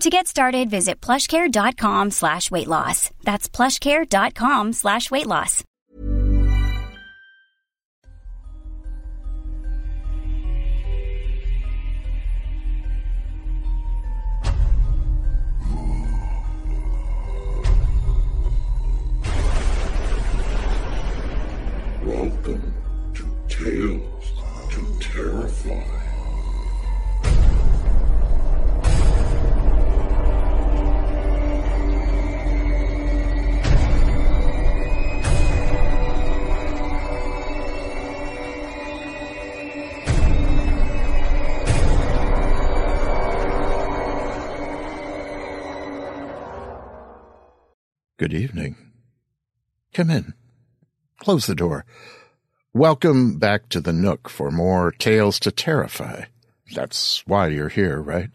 To get started, visit plushcare.com slash weight loss. That's plushcare.com slash weight loss. Welcome to Tales to Terrify. Good evening. Come in. Close the door. Welcome back to the Nook for more Tales to Terrify. That's why you're here, right?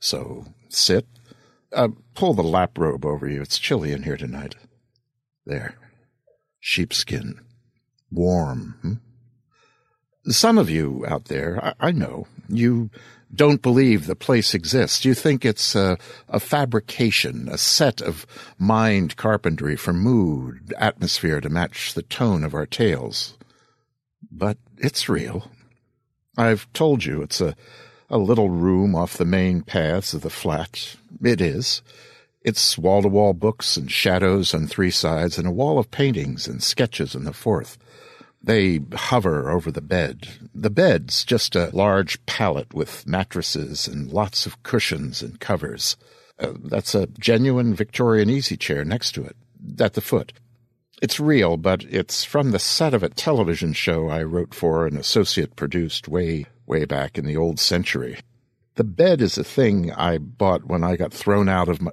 So sit. Uh, pull the lap robe over you. It's chilly in here tonight. There. Sheepskin. Warm. Hmm? Some of you out there, I, I know, you don't believe the place exists. You think it's a, a, fabrication, a set of mind carpentry for mood, atmosphere to match the tone of our tales. But it's real. I've told you it's a, a little room off the main paths of the flat. It is. It's wall to wall books and shadows on three sides and a wall of paintings and sketches on the fourth. They hover over the bed. The bed's just a large pallet with mattresses and lots of cushions and covers. Uh, that's a genuine Victorian easy chair next to it, at the foot. It's real, but it's from the set of a television show I wrote for and associate produced way, way back in the old century. The bed is a thing I bought when I got thrown out of my.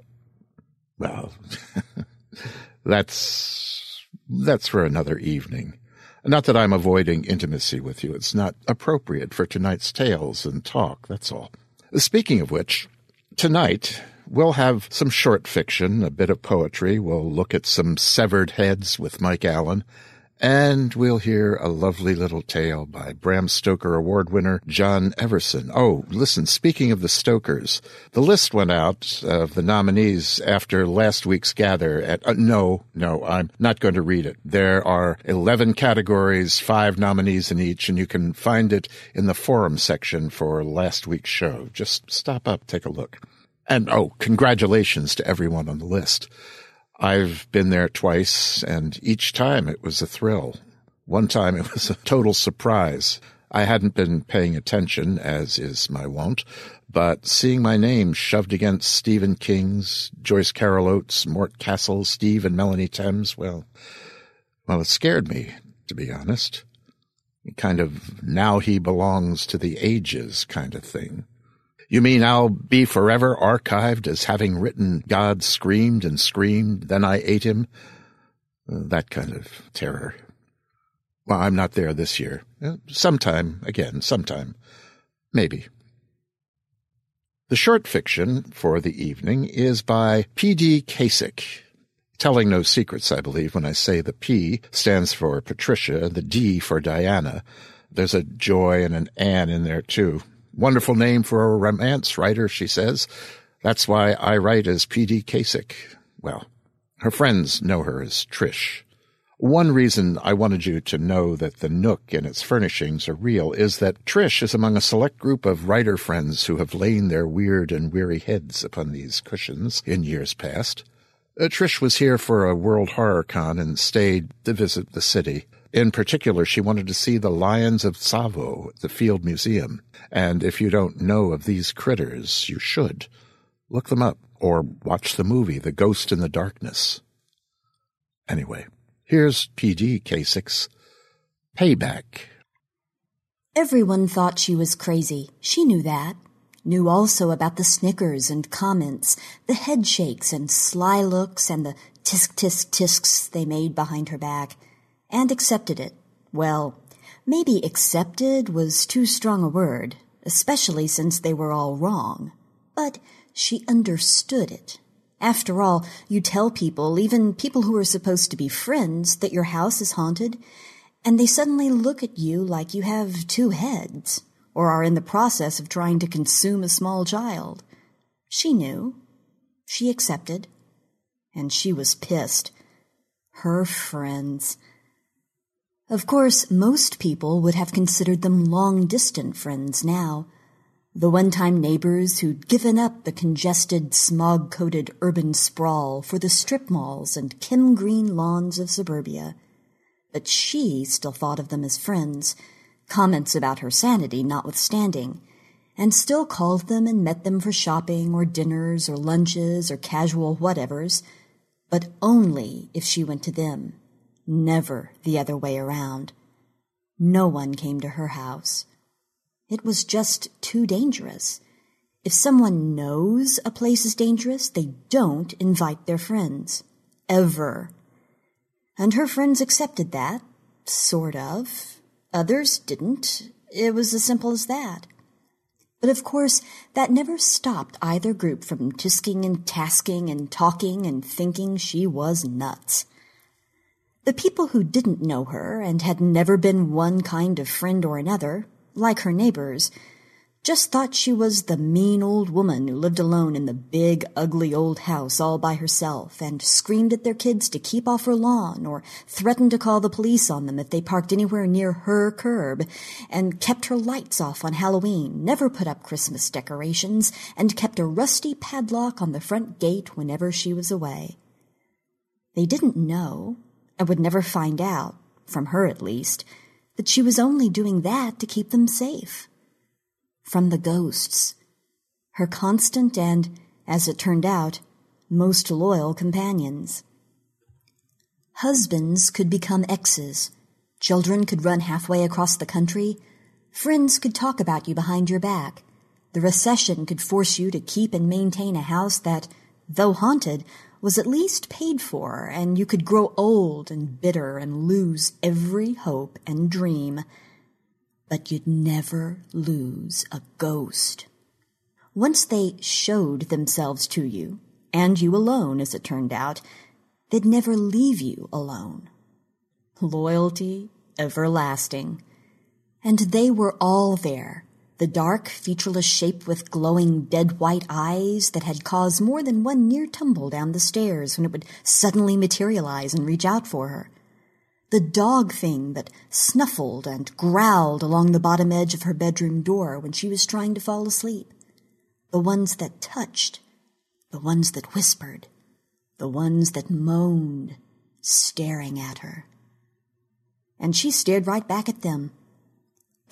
Well, that's that's for another evening. Not that I'm avoiding intimacy with you. It's not appropriate for tonight's tales and talk, that's all. Speaking of which, tonight we'll have some short fiction, a bit of poetry. We'll look at some severed heads with Mike Allen, and we'll hear a lovely little tale by Bram Stoker Award winner John Everson. Oh, listen, speaking of the Stokers, the list went out of the nominees after last week's gather at, uh, no, no, I'm not going to read it. There are 11 categories, five nominees in each, and you can find it in the forum section for last week's show. Just stop up, take a look. And oh, congratulations to everyone on the list. I've been there twice, and each time it was a thrill. One time it was a total surprise. I hadn't been paying attention, as is my wont, but seeing my name shoved against Stephen King's, Joyce Carol Oates, Mort Castle, Steve and Melanie Tems, well, well, it scared me, to be honest. Kind of now he belongs to the ages kind of thing. You mean I'll be forever archived as having written God screamed and screamed, then I ate him? Uh, that kind of terror. Well, I'm not there this year. Uh, sometime, again, sometime. Maybe. The short fiction for the evening is by P.D. Cacek. Telling no secrets, I believe, when I say the P stands for Patricia, the D for Diana. There's a joy and an Ann in there, too. Wonderful name for a romance writer, she says. That's why I write as P.D. Cacek. Well, her friends know her as Trish. One reason I wanted you to know that the Nook and its furnishings are real is that Trish is among a select group of writer friends who have lain their weird and weary heads upon these cushions in years past. Uh, Trish was here for a World Horror Con and stayed to visit the city. In particular, she wanted to see the lions of Tsavo at the Field Museum. And if you don't know of these critters, you should. Look them up or watch the movie The Ghost in the Darkness. Anyway, here's PD Cacek Payback. Everyone thought she was crazy. She knew that. Knew also about the snickers and comments, the head shakes and sly looks and the tisk tisk tisks they made behind her back, and accepted it. Well, maybe accepted was too strong a word, especially since they were all wrong. But she understood it. After all, you tell people, even people who are supposed to be friends, that your house is haunted, and they suddenly look at you like you have two heads, or are in the process of trying to consume a small child. She knew. She accepted. And she was pissed. Her friends. Of course, most people would have considered them long distant friends now the one-time neighbors who'd given up the congested, smog-coated urban sprawl for the strip malls and Kim Green lawns of suburbia. But she still thought of them as friends, comments about her sanity notwithstanding, and still called them and met them for shopping or dinners or lunches or casual whatevers, but only if she went to them, never the other way around. No one came to her house. It was just too dangerous. If someone knows a place is dangerous, they don't invite their friends. Ever. And her friends accepted that. Sort of. Others didn't. It was as simple as that. But of course, that never stopped either group from tisking and tasking and talking and thinking she was nuts. The people who didn't know her and had never been one kind of friend or another like her neighbors, just thought she was the mean old woman who lived alone in the big, ugly old house all by herself and screamed at their kids to keep off her lawn or threatened to call the police on them if they parked anywhere near her curb and kept her lights off on Halloween, never put up Christmas decorations, and kept a rusty padlock on the front gate whenever she was away. They didn't know, and would never find out, from her at least, that she was only doing that to keep them safe. From the ghosts. Her constant and, as it turned out, most loyal companions. Husbands could become exes. Children could run halfway across the country. Friends could talk about you behind your back. The recession could force you to keep and maintain a house that, though haunted, was at least paid for, and you could grow old and bitter and lose every hope and dream. But you'd never lose a ghost. Once they showed themselves to you, and you alone, as it turned out, they'd never leave you alone. Loyalty everlasting. And they were all there, the dark, featureless shape with glowing dead white eyes that had caused more than one near tumble down the stairs when it would suddenly materialize and reach out for her. The dog thing that snuffled and growled along the bottom edge of her bedroom door when she was trying to fall asleep. The ones that touched. The ones that whispered. The ones that moaned, staring at her. And she stared right back at them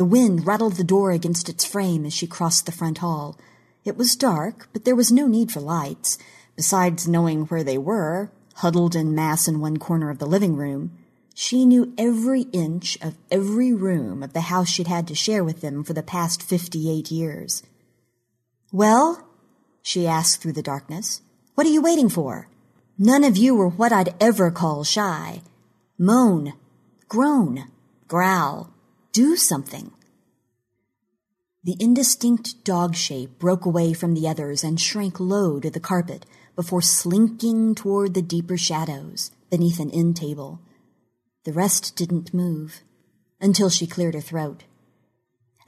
the wind rattled the door against its frame as she crossed the front hall. It was dark, but there was no need for lights. Besides knowing where they were, huddled in mass in one corner of the living room, she knew every inch of every room of the house she'd had to share with them for the past fifty-eight years. Well? she asked through the darkness. What are you waiting for? None of you were what I'd ever call shy. Moan. Groan. Growl. Do something. The indistinct dog shape broke away from the others and shrank low to the carpet before slinking toward the deeper shadows beneath an end table. The rest didn't move until she cleared her throat.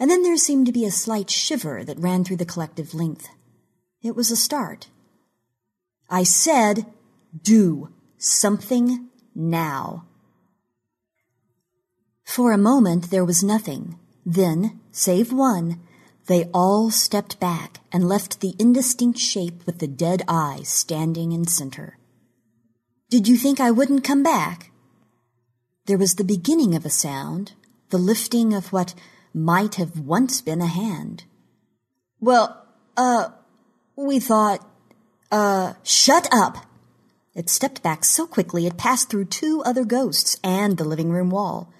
And then there seemed to be a slight shiver that ran through the collective length. It was a start. I said, do something now. For a moment there was nothing. Then, save one, they all stepped back and left the indistinct shape with the dead eye standing in center. Did you think I wouldn't come back? There was the beginning of a sound, the lifting of what might have once been a hand. Well, uh, we thought, uh, shut up! It stepped back so quickly it passed through two other ghosts and the living room wall.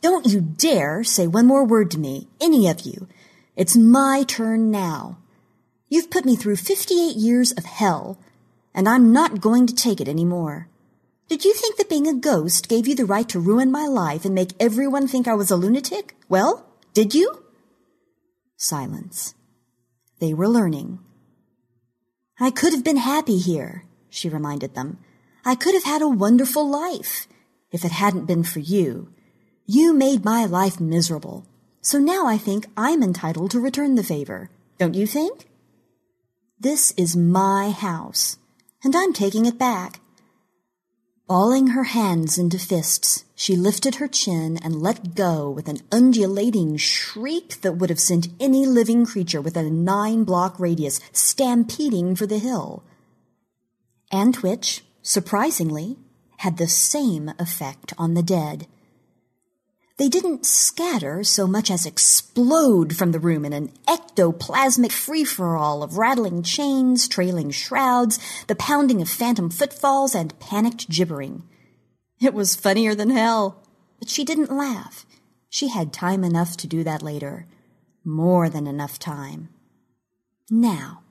Don't you dare say one more word to me, any of you. It's my turn now. You've put me through 58 years of hell, and I'm not going to take it any more. Did you think that being a ghost gave you the right to ruin my life and make everyone think I was a lunatic? Well, did you? Silence. They were learning. I could have been happy here, she reminded them. I could have had a wonderful life if it hadn't been for you. You made my life miserable. So now I think I'm entitled to return the favor. Don't you think? This is my house, and I'm taking it back. Balling her hands into fists, she lifted her chin and let go with an undulating shriek that would have sent any living creature within a nine block radius stampeding for the hill. And which, surprisingly, had the same effect on the dead. They didn't scatter so much as explode from the room in an ectoplasmic free-for-all of rattling chains, trailing shrouds, the pounding of phantom footfalls, and panicked gibbering. It was funnier than hell, but she didn't laugh. She had time enough to do that later. More than enough time. Now,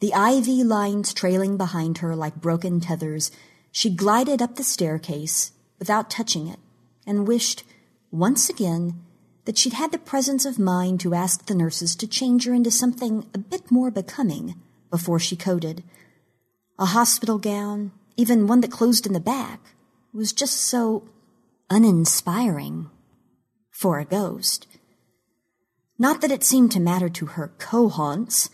the IV lines trailing behind her like broken tethers, she glided up the staircase without touching it and wished once again, that she'd had the presence of mind to ask the nurses to change her into something a bit more becoming before she coded. A hospital gown, even one that closed in the back, was just so uninspiring for a ghost. Not that it seemed to matter to her cohaunts.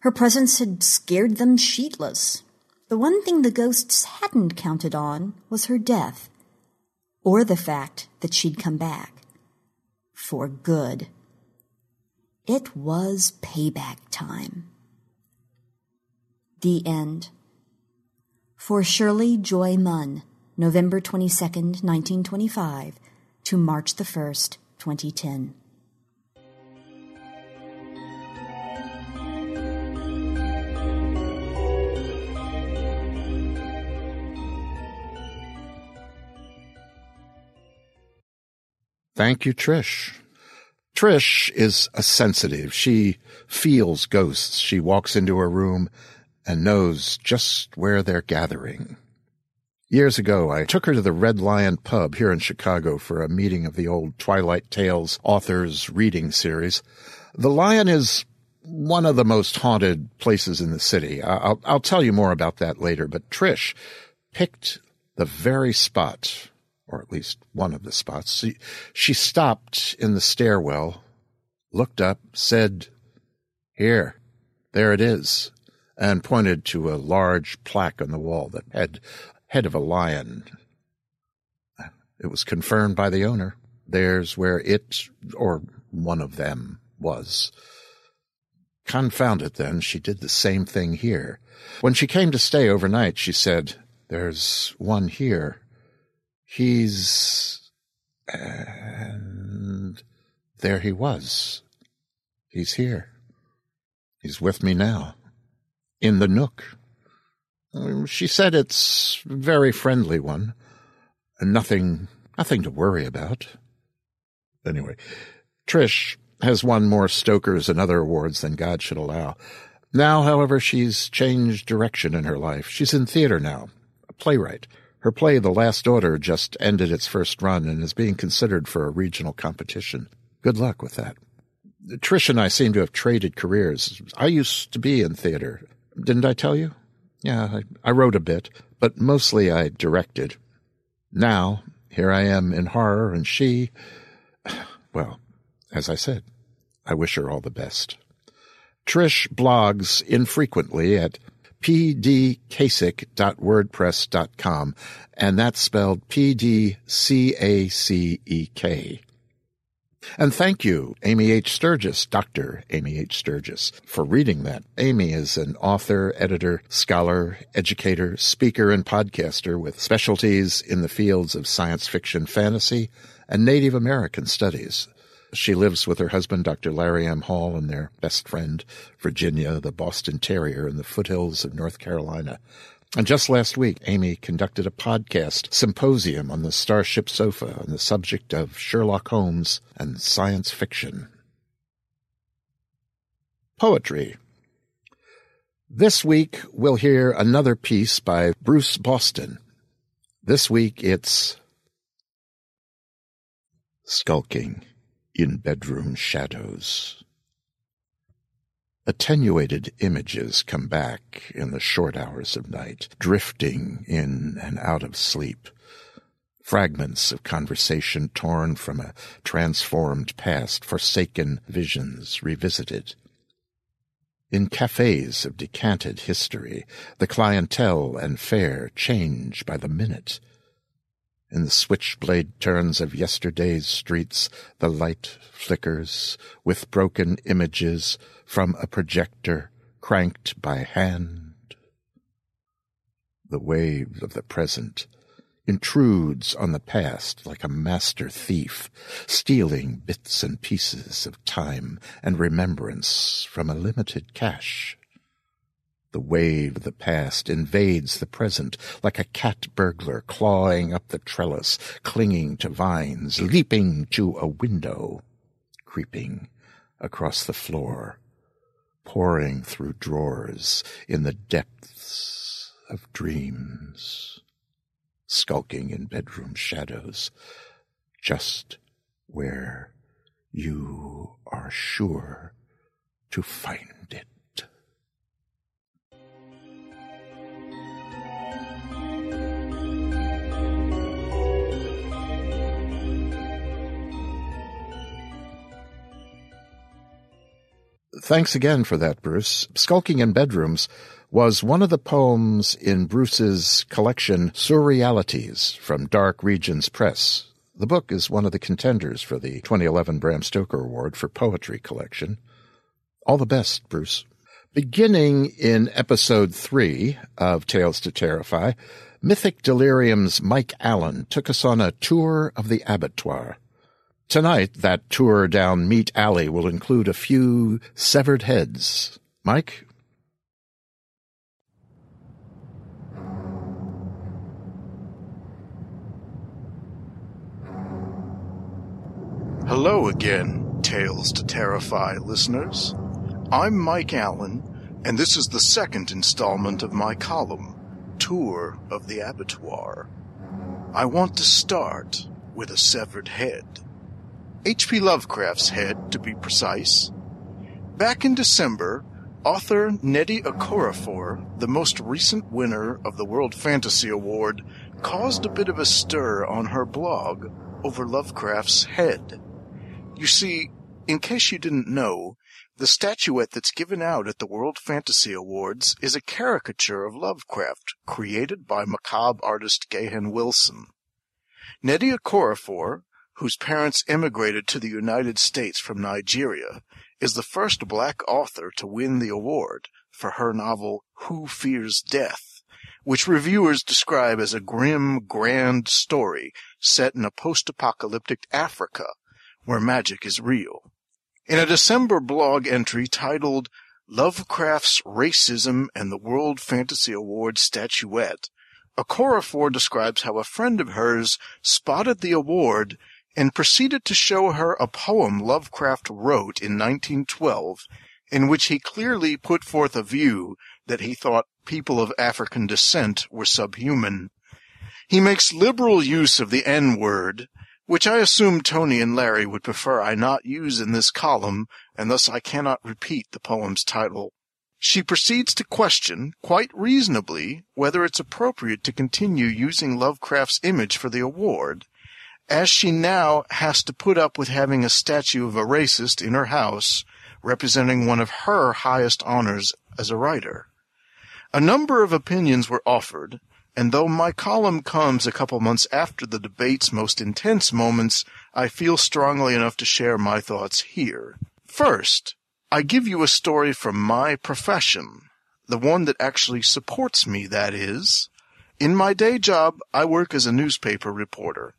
Her presence had scared them sheetless. The one thing the ghosts hadn't counted on was her death or the fact that she'd come back. For good. It was payback time. The end. For Shirley Joy Munn, November 22nd, 1925 to March the 1st, 2010. Thank you, Trish. Trish is a sensitive. She feels ghosts. She walks into a room and knows just where they're gathering. Years ago, I took her to the Red Lion pub here in Chicago for a meeting of the old Twilight Tales authors reading series. The Lion is one of the most haunted places in the city. I'll, I'll tell you more about that later, but Trish picked the very spot or at least one of the spots. She, stopped in the stairwell, looked up, said, Here, there it is, and pointed to a large plaque on the wall that had head of a lion. It was confirmed by the owner. There's where it, or one of them, was. Confound it then, she did the same thing here. When she came to stay overnight, she said, There's one here. He's. And there he was. He's here. He's with me now. In the nook. Um, she said it's a very friendly one. And nothing, nothing to worry about. Anyway, Trish has won more Stokers and other awards than God should allow. Now, however, she's changed direction in her life. She's in theater now, a playwright. Her play, The Last Order, just ended its first run and is being considered for a regional competition. Good luck with that. Trish and I seem to have traded careers. I used to be in theater. Didn't I tell you? Yeah, I, I wrote a bit, but mostly I directed. Now, here I am in horror, and she, well, as I said, I wish her all the best. Trish blogs infrequently at pdcacek.wordpress.com, and that's spelled P-D-C-A-C-E-K. And thank you, Amy H. Sturgis, Dr. Amy H. Sturgis, for reading that. Amy is an author, editor, scholar, educator, speaker, and podcaster with specialties in the fields of science fiction fantasy and Native American studies. She lives with her husband, Dr. Larry M. Hall, and their best friend, Virginia, the Boston Terrier, in the foothills of North Carolina. And just last week, Amy conducted a podcast symposium on the Starship Sofa on the subject of Sherlock Holmes and science fiction. Poetry. This week, we'll hear another piece by Bruce Boston. This week, it's Skulking in bedroom shadows. Attenuated images come back in the short hours of night, drifting in and out of sleep. Fragments of conversation torn from a transformed past, forsaken visions revisited. In cafes of decanted history, the clientele and fare change by the minute. In the switchblade turns of yesterday's streets, the light flickers with broken images from a projector cranked by hand. The wave of the present intrudes on the past like a master thief, stealing bits and pieces of time and remembrance from a limited cache. The wave of the past invades the present like a cat burglar clawing up the trellis, clinging to vines, leaping to a window, creeping across the floor, pouring through drawers in the depths of dreams, skulking in bedroom shadows, just where you are sure to find Thanks again for that, Bruce. Skulking in Bedrooms was one of the poems in Bruce's collection Surrealities from Dark Regions Press. The book is one of the contenders for the 2011 Bram Stoker Award for Poetry Collection. All the best, Bruce. Beginning in episode three of Tales to Terrify, Mythic Delirium's Mike Allen took us on a tour of the abattoir. Tonight, that tour down Meat Alley will include a few severed heads. Mike? Hello again, Tales to Terrify listeners. I'm Mike Allen, and this is the second installment of my column, Tour of the Abattoir. I want to start with a severed head. H.P. Lovecraft's head, to be precise. Back in December, author Nnedi Okorafor, the most recent winner of the World Fantasy Award, caused a bit of a stir on her blog over Lovecraft's head. You see, in case you didn't know, the statuette that's given out at the World Fantasy Awards is a caricature of Lovecraft created by macabre artist Gahan Wilson. Nnedi Okorafor, whose parents immigrated to the United States from Nigeria, is the first black author to win the award for her novel Who Fears Death, which reviewers describe as a grim, grand story set in a post-apocalyptic Africa where magic is real. In a December blog entry titled Lovecraft's Racism and the World Fantasy Award Statuette, Okorafor describes how a friend of hers spotted the award and proceeded to show her a poem Lovecraft wrote in 1912 in which he clearly put forth a view that he thought people of African descent were subhuman. He makes liberal use of the N-word, which I assume Tony and Larry would prefer I not use in this column, and thus I cannot repeat the poem's title. She proceeds to question, quite reasonably, whether it's appropriate to continue using Lovecraft's image for the award, as she now has to put up with having a statue of a racist in her house representing one of her highest honors as a writer. A number of opinions were offered, and though my column comes a couple months after the debate's most intense moments, I feel strongly enough to share my thoughts here. First, I give you a story from my profession, the one that actually supports me, that is. In my day job, I work as a newspaper reporter.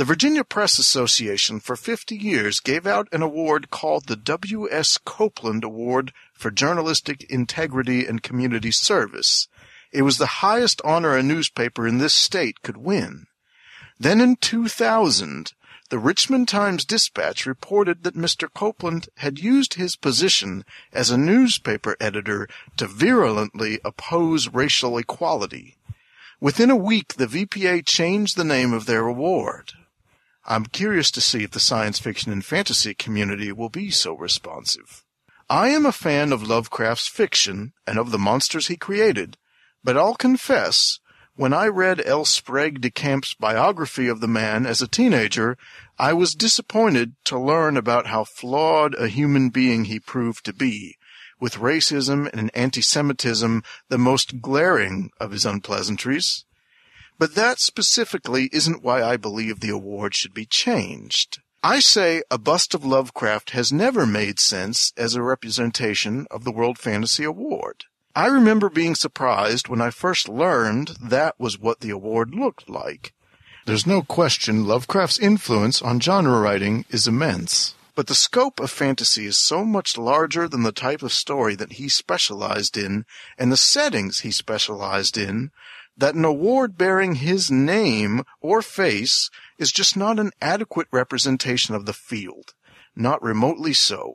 The Virginia Press Association for 50 years gave out an award called the W.S. Copeland Award for Journalistic Integrity and Community Service. It was the highest honor a newspaper in this state could win. Then in 2000, the Richmond Times Dispatch reported that Mr. Copeland had used his position as a newspaper editor to virulently oppose racial equality. Within a week, the VPA changed the name of their award. I'm curious to see if the science fiction and fantasy community will be so responsive. I am a fan of Lovecraft's fiction and of the monsters he created, but I'll confess, when I read L. Sprague de Camp's biography of the man as a teenager, I was disappointed to learn about how flawed a human being he proved to be, with racism and anti-Semitism the most glaring of his unpleasantries. But that specifically isn't why I believe the award should be changed. I say a bust of Lovecraft has never made sense as a representation of the World Fantasy Award. I remember being surprised when I first learned that was what the award looked like. There's no question Lovecraft's influence on genre writing is immense. But the scope of fantasy is so much larger than the type of story that he specialized in and the settings he specialized in that an award bearing his name or face is just not an adequate representation of the field. Not remotely so.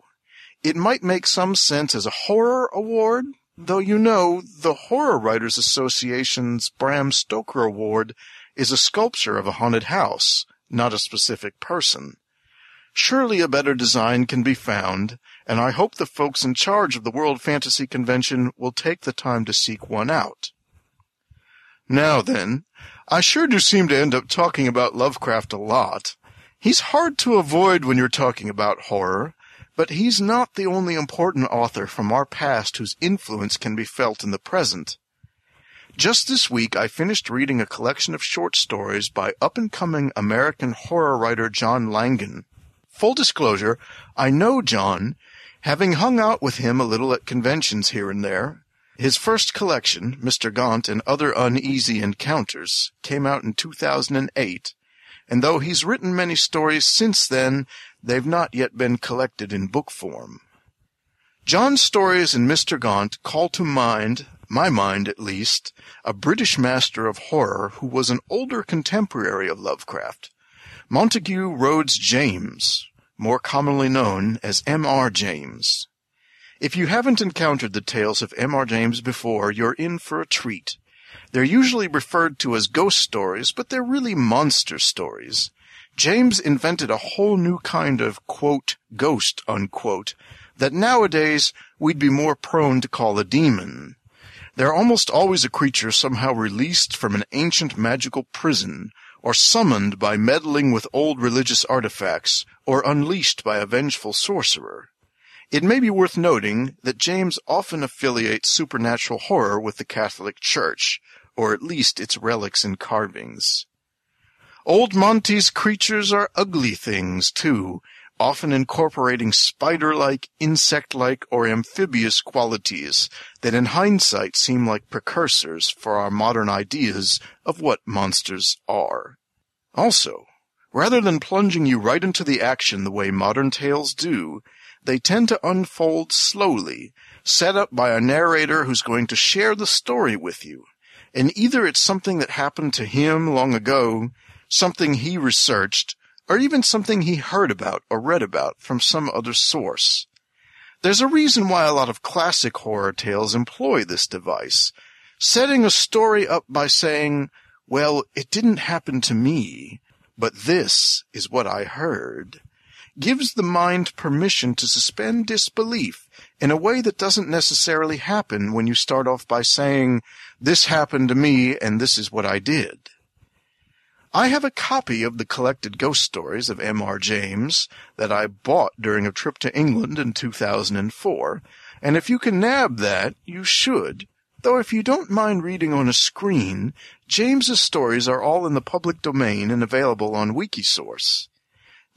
It might make some sense as a horror award, though you know the Horror Writers Association's Bram Stoker Award is a sculpture of a haunted house, not a specific person. Surely a better design can be found, and I hope the folks in charge of the World Fantasy Convention will take the time to seek one out. Now then, I sure do seem to end up talking about Lovecraft a lot. He's hard to avoid when you're talking about horror, but he's not the only important author from our past whose influence can be felt in the present. Just this week, I finished reading a collection of short stories by up-and-coming American horror writer John Langan. Full disclosure, I know John, having hung out with him a little at conventions here and there, his first collection, Mr. Gaunt and Other Uneasy Encounters, came out in 2008, and though he's written many stories since then, they've not yet been collected in book form. John's stories in Mr. Gaunt call to mind, my mind at least, a British master of horror who was an older contemporary of Lovecraft, Montague Rhodes James, more commonly known as M.R. James. If you haven't encountered the tales of M.R. James before, you're in for a treat. They're usually referred to as ghost stories, but they're really monster stories. James invented a whole new kind of, quote, ghost, unquote, that nowadays we'd be more prone to call a demon. They're almost always a creature somehow released from an ancient magical prison, or summoned by meddling with old religious artifacts, or unleashed by a vengeful sorcerer. It may be worth noting that James often affiliates supernatural horror with the Catholic Church, or at least its relics and carvings. Old Monty's creatures are ugly things, too, often incorporating spider-like, insect-like, or amphibious qualities that in hindsight seem like precursors for our modern ideas of what monsters are. Also, rather than plunging you right into the action the way modern tales do, they tend to unfold slowly, set up by a narrator who's going to share the story with you. And either it's something that happened to him long ago, something he researched, or even something he heard about or read about from some other source. There's a reason why a lot of classic horror tales employ this device, setting a story up by saying, well, it didn't happen to me, but this is what I heard gives the mind permission to suspend disbelief in a way that doesn't necessarily happen when you start off by saying, this happened to me and this is what I did. I have a copy of the collected ghost stories of M.R. James that I bought during a trip to England in 2004, and if you can nab that, you should. Though if you don't mind reading on a screen, James's stories are all in the public domain and available on Wikisource.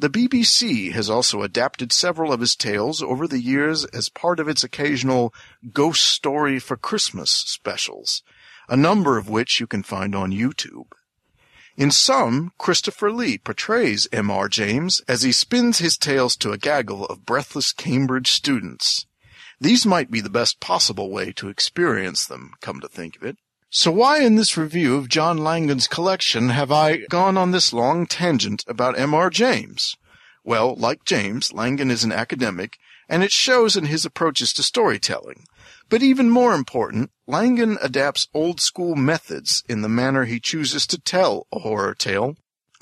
The BBC has also adapted several of his tales over the years as part of its occasional Ghost Story for Christmas specials, a number of which you can find on YouTube. In some, Christopher Lee portrays M.R. James as he spins his tales to a gaggle of breathless Cambridge students. These might be the best possible way to experience them, come to think of it. So why in this review of John Langan's collection have I gone on this long tangent about M.R. James? Well, like James, Langan is an academic, and it shows in his approaches to storytelling. But even more important, Langan adapts old school methods in the manner he chooses to tell a horror tale,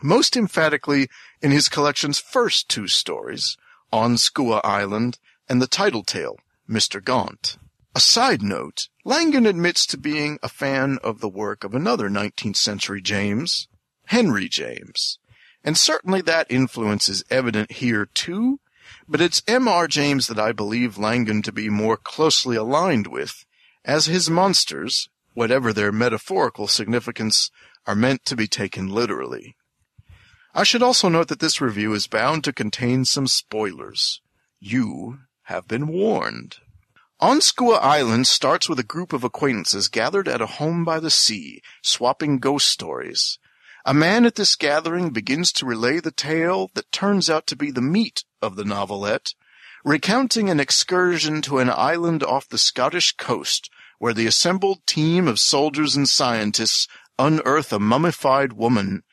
most emphatically in his collection's first two stories, On Skua Island and the title tale, Mr. Gaunt. A side note, Langan admits to being a fan of the work of another 19th century James, Henry James. And certainly that influence is evident here too, but it's M.R. James that I believe Langan to be more closely aligned with, as his monsters, whatever their metaphorical significance, are meant to be taken literally. I should also note that this review is bound to contain some spoilers. You have been warned. On Skua Island starts with a group of acquaintances gathered at a home by the sea, swapping ghost stories. A man at this gathering begins to relay the tale that turns out to be the meat of the novelette, recounting an excursion to an island off the Scottish coast where the assembled team of soldiers and scientists unearth a mummified woman,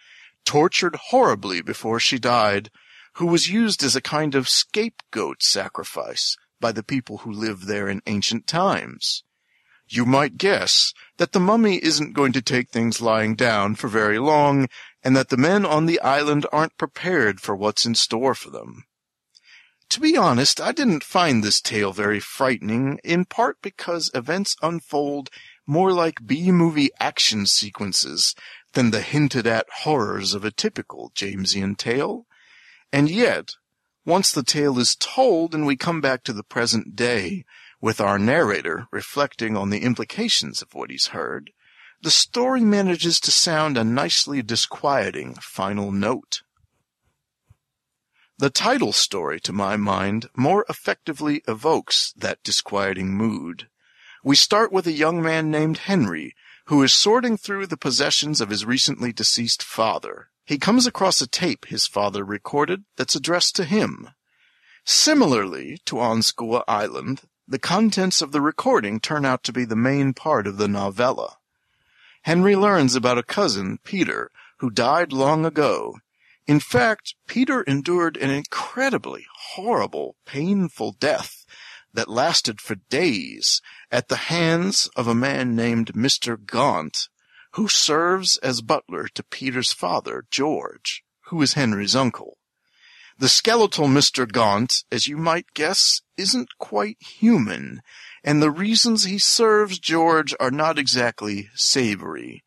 tortured horribly before she died, who was used as a kind of scapegoat sacrifice by the people who lived there in ancient times. You might guess that the mummy isn't going to take things lying down for very long, and that the men on the island aren't prepared for what's in store for them. To be honest, I didn't find this tale very frightening, in part because events unfold more like B-movie action sequences than the hinted at horrors of a typical Jamesian tale. And yet, once the tale is told and we come back to the present day, with our narrator reflecting on the implications of what he's heard, the story manages to sound a nicely disquieting final note. The title story, to my mind, more effectively evokes that disquieting mood. We start with a young man named Henry, who is sorting through the possessions of his recently deceased father. He comes across a tape his father recorded that's addressed to him. Similarly to On Skua Island, the contents of the recording turn out to be the main part of the novella. Henry learns about a cousin, Peter, who died long ago. In fact, Peter endured an incredibly horrible, painful death that lasted for days at the hands of a man named Mr. Gaunt, who serves as butler to Peter's father, George, who is Henry's uncle. The skeletal Mr. Gaunt, as you might guess, isn't quite human, and the reasons he serves George are not exactly savory.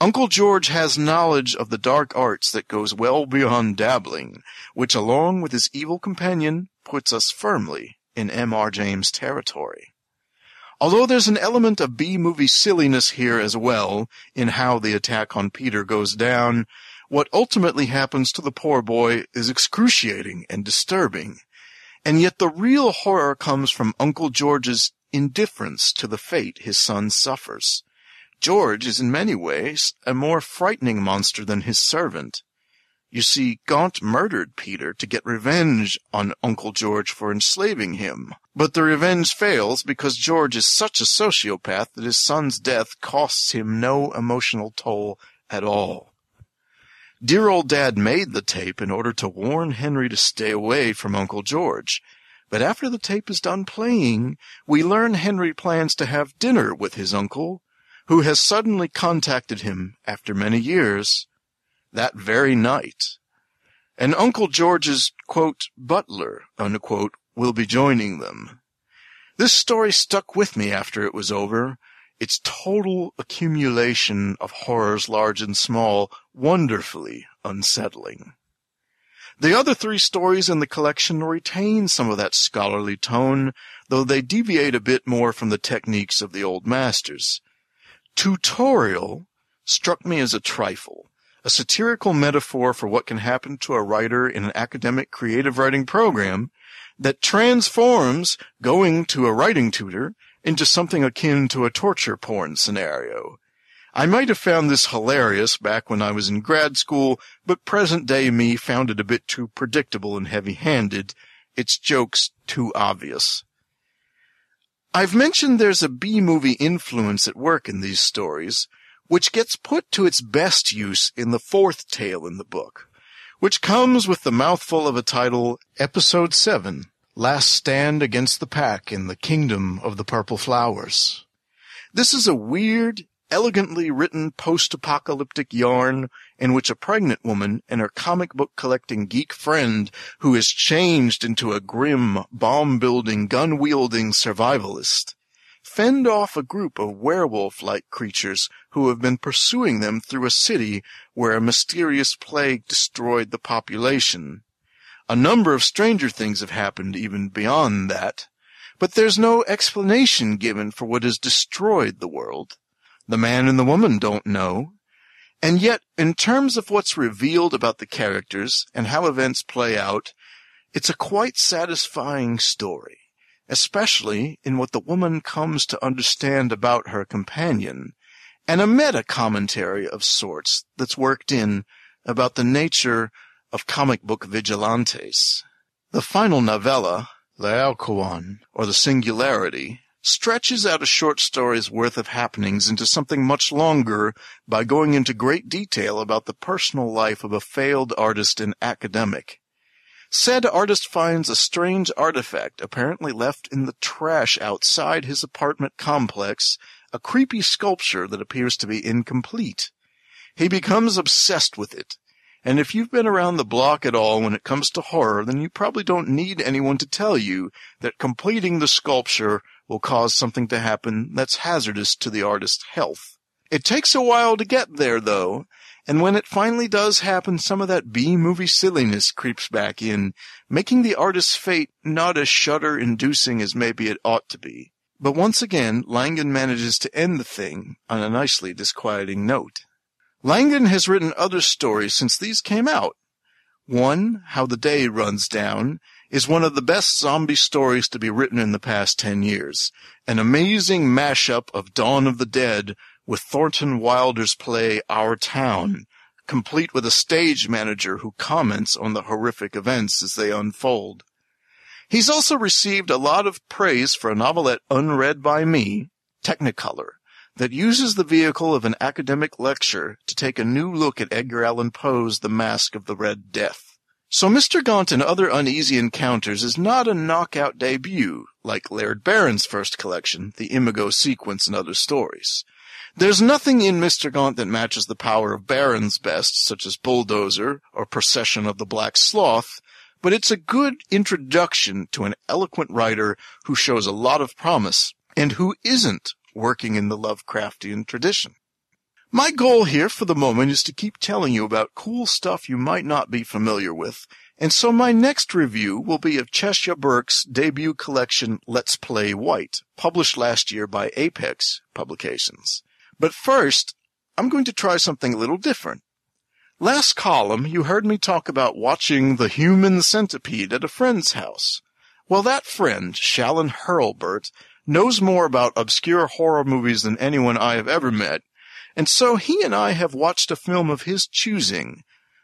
Uncle George has knowledge of the dark arts that goes well beyond dabbling, which along with his evil companion puts us firmly in M.R. James territory. Although there's an element of B-movie silliness here as well, in how the attack on Peter goes down, what ultimately happens to the poor boy is excruciating and disturbing. And yet the real horror comes from Uncle George's indifference to the fate his son suffers. George is in many ways a more frightening monster than his servant. You see, Gaunt murdered Peter to get revenge on Uncle George for enslaving him. But the revenge fails because George is such a sociopath that his son's death costs him no emotional toll at all. Dear old dad made the tape in order to warn Henry to stay away from Uncle George. But after the tape is done playing, we learn Henry plans to have dinner with his uncle, who has suddenly contacted him after many years, that very night. And Uncle George's, quote, butler, unquote, will be joining them. This story stuck with me after it was over, its total accumulation of horrors large and small wonderfully unsettling. The other three stories in the collection retain some of that scholarly tone, though they deviate a bit more from the techniques of the old masters. Tutorial struck me as a trifle, a satirical metaphor for what can happen to a writer in an academic creative writing program that transforms going to a writing tutor into something akin to a torture porn scenario. I might have found this hilarious back when I was in grad school, but present day me found it a bit too predictable and heavy handed, its jokes too obvious. I've mentioned there's a B movie influence at work in these stories, which gets put to its best use in the fourth tale in the book, which comes with the mouthful of a title, Episode 7, Last Stand Against the Pack in the Kingdom of the Purple Flowers. This is a weird, elegantly written post-apocalyptic yarn in which a pregnant woman and her comic book collecting geek friend who is changed into a grim, bomb-building, gun-wielding survivalist fend off a group of werewolf-like creatures who have been pursuing them through a city where a mysterious plague destroyed the population. A number of stranger things have happened even beyond that, but there's no explanation given for what has destroyed the world. The man and the woman don't know. And yet, in terms of what's revealed about the characters and how events play out, it's a quite satisfying story, especially in what the woman comes to understand about her companion, and a meta commentary of sorts that's worked in about the nature of comic book vigilantes. The final novella, Laocoon, or The Singularity, stretches out a short story's worth of happenings into something much longer by going into great detail about the personal life of a failed artist and academic. Said artist finds a strange artifact apparently left in the trash outside his apartment complex, a creepy sculpture that appears to be incomplete. He becomes obsessed with it, and if you've been around the block at all when it comes to horror, then you probably don't need anyone to tell you that completing the sculpture will cause something to happen that's hazardous to the artist's health. It takes a while to get there, though, and when it finally does happen, some of that B-movie silliness creeps back in, making the artist's fate not as shudder-inducing as maybe it ought to be. But once again, Langan manages to end the thing on a nicely disquieting note. Langan has written other stories since these came out. One, How the Day Runs Down, is one of the best zombie stories to be written in the past 10 years. An amazing mashup of Dawn of the Dead with Thornton Wilder's play Our Town, complete with a stage manager who comments on the horrific events as they unfold. He's also received a lot of praise for a novelette unread by me, Technicolor, that uses the vehicle of an academic lecture to take a new look at Edgar Allan Poe's The Masque of the Red Death. So Mr. Gaunt and Other Uneasy Encounters is not a knockout debut like Laird Barron's first collection, The Imago Sequence and Other Stories. There's nothing in Mr. Gaunt that matches the power of Barron's best, such as Bulldozer or Procession of the Black Sloth, but it's a good introduction to an eloquent writer who shows a lot of promise and who isn't working in the Lovecraftian tradition. My goal here for the moment is to keep telling you about cool stuff you might not be familiar with, and so my next review will be of Chesya Burke's debut collection Let's Play White, published last year by Apex Publications. But first, I'm going to try something a little different. Last column, you heard me talk about watching The Human Centipede at a friend's house. Well, that friend, Shallon Hurlburt, knows more about obscure horror movies than anyone I have ever met, and so he and I have watched a film of his choosing,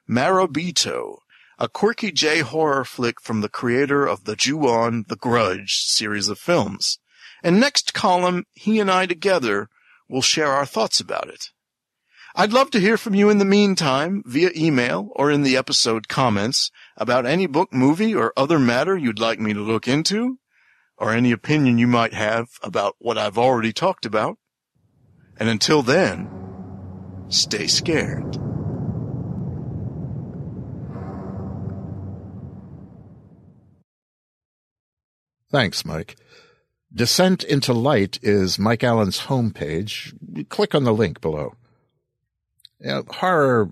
Marebito, a quirky J horror flick from the creator of the Ju-On The Grudge series of films. And next column, he and I together will share our thoughts about it. I'd love to hear from you in the meantime via email or in the episode comments about any book, movie, or other matter you'd like me to look into, or any opinion you might have about what I've already talked about. And until then, stay scared. Thanks, Mike. Descent into Light is Mike Allen's homepage. Click on the link below. You know, horror,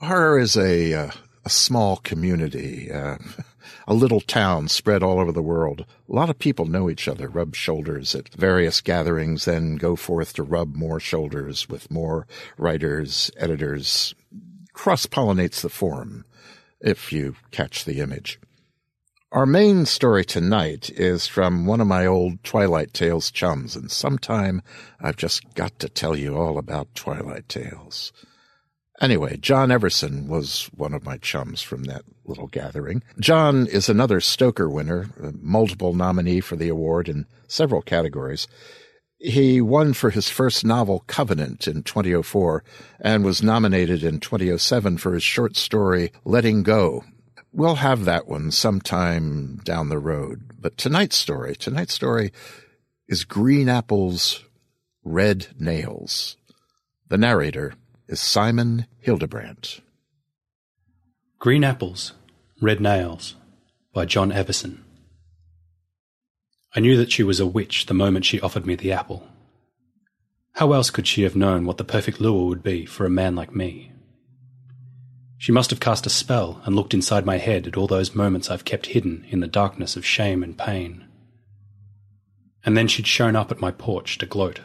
horror is a, uh, a small community, uh, a little town spread all over the world. A lot of people know each other, rub shoulders at various gatherings, then go forth to rub more shoulders with more writers, editors. Cross pollinates the forum, if you catch the image. Our main story tonight is from one of my old Twilight Tales chums, and sometime I've just got to tell you all about Twilight Tales. Anyway, John Everson was one of my chums from that little gathering. John is another Stoker winner, multiple nominee for the award in several categories. He won for his first novel, Covenant, in 2004, and was nominated in 2007 for his short story, Letting Go. We'll have that one sometime down the road. But tonight's story, tonight's story is Green Apple's Red Nails. The narrator is Simon Hildebrandt. Green Apples, Red Nails by John Everson. I knew that she was a witch the moment she offered me the apple. How else could she have known what the perfect lure would be for a man like me? She must have cast a spell and looked inside my head at all those moments I've kept hidden in the darkness of shame and pain. And then she'd shown up at my porch to gloat.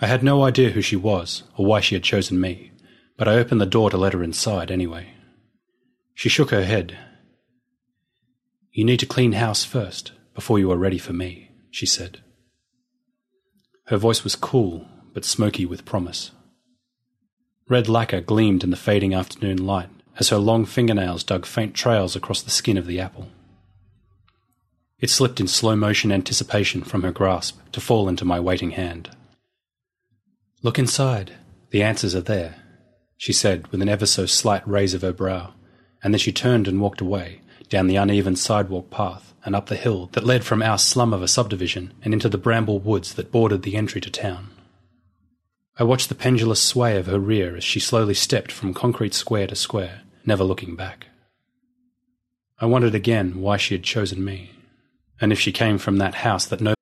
I had no idea who she was or why she had chosen me, but I opened the door to let her inside anyway. She shook her head. You need to clean house first, before you are ready for me, she said. Her voice was cool, but smoky with promise. Red lacquer gleamed in the fading afternoon light as her long fingernails dug faint trails across the skin of the apple. It slipped in slow motion anticipation from her grasp to fall into my waiting hand. Look inside. The answers are there, she said with an ever so slight raise of her brow, and then she turned and walked away, down the uneven sidewalk path and up the hill that led from our slum of a subdivision and into the bramble woods that bordered the entry to town. I watched the pendulous sway of her rear as she slowly stepped from concrete square to square, never looking back. I wondered again why she had chosen me, and if she came from that house that no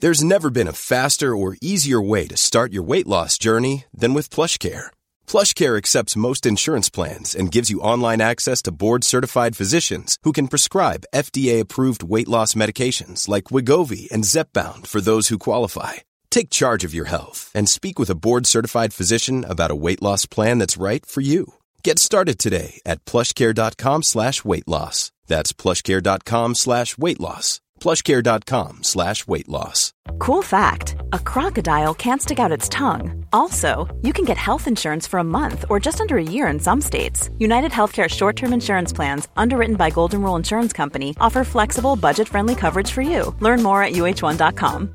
There's never been a faster or easier way to start your weight loss journey than with PlushCare. PlushCare accepts most insurance plans and gives you online access to board-certified physicians who can prescribe FDA-approved weight loss medications like Wegovy and Zepbound for those who qualify. Take charge of your health and speak with a board-certified physician about a weight loss plan that's right for you. Get started today at plushcare.com slash weight loss. That's plushcare.com slash weight loss. plushcare.com slash weight loss. Cool fact a crocodile can't stick out its tongue. Also, you can get health insurance for a month or just under a year in some states. United Healthcare short term insurance plans, underwritten by Golden Rule Insurance Company, offer flexible, budget friendly coverage for you. Learn more at uh1.com.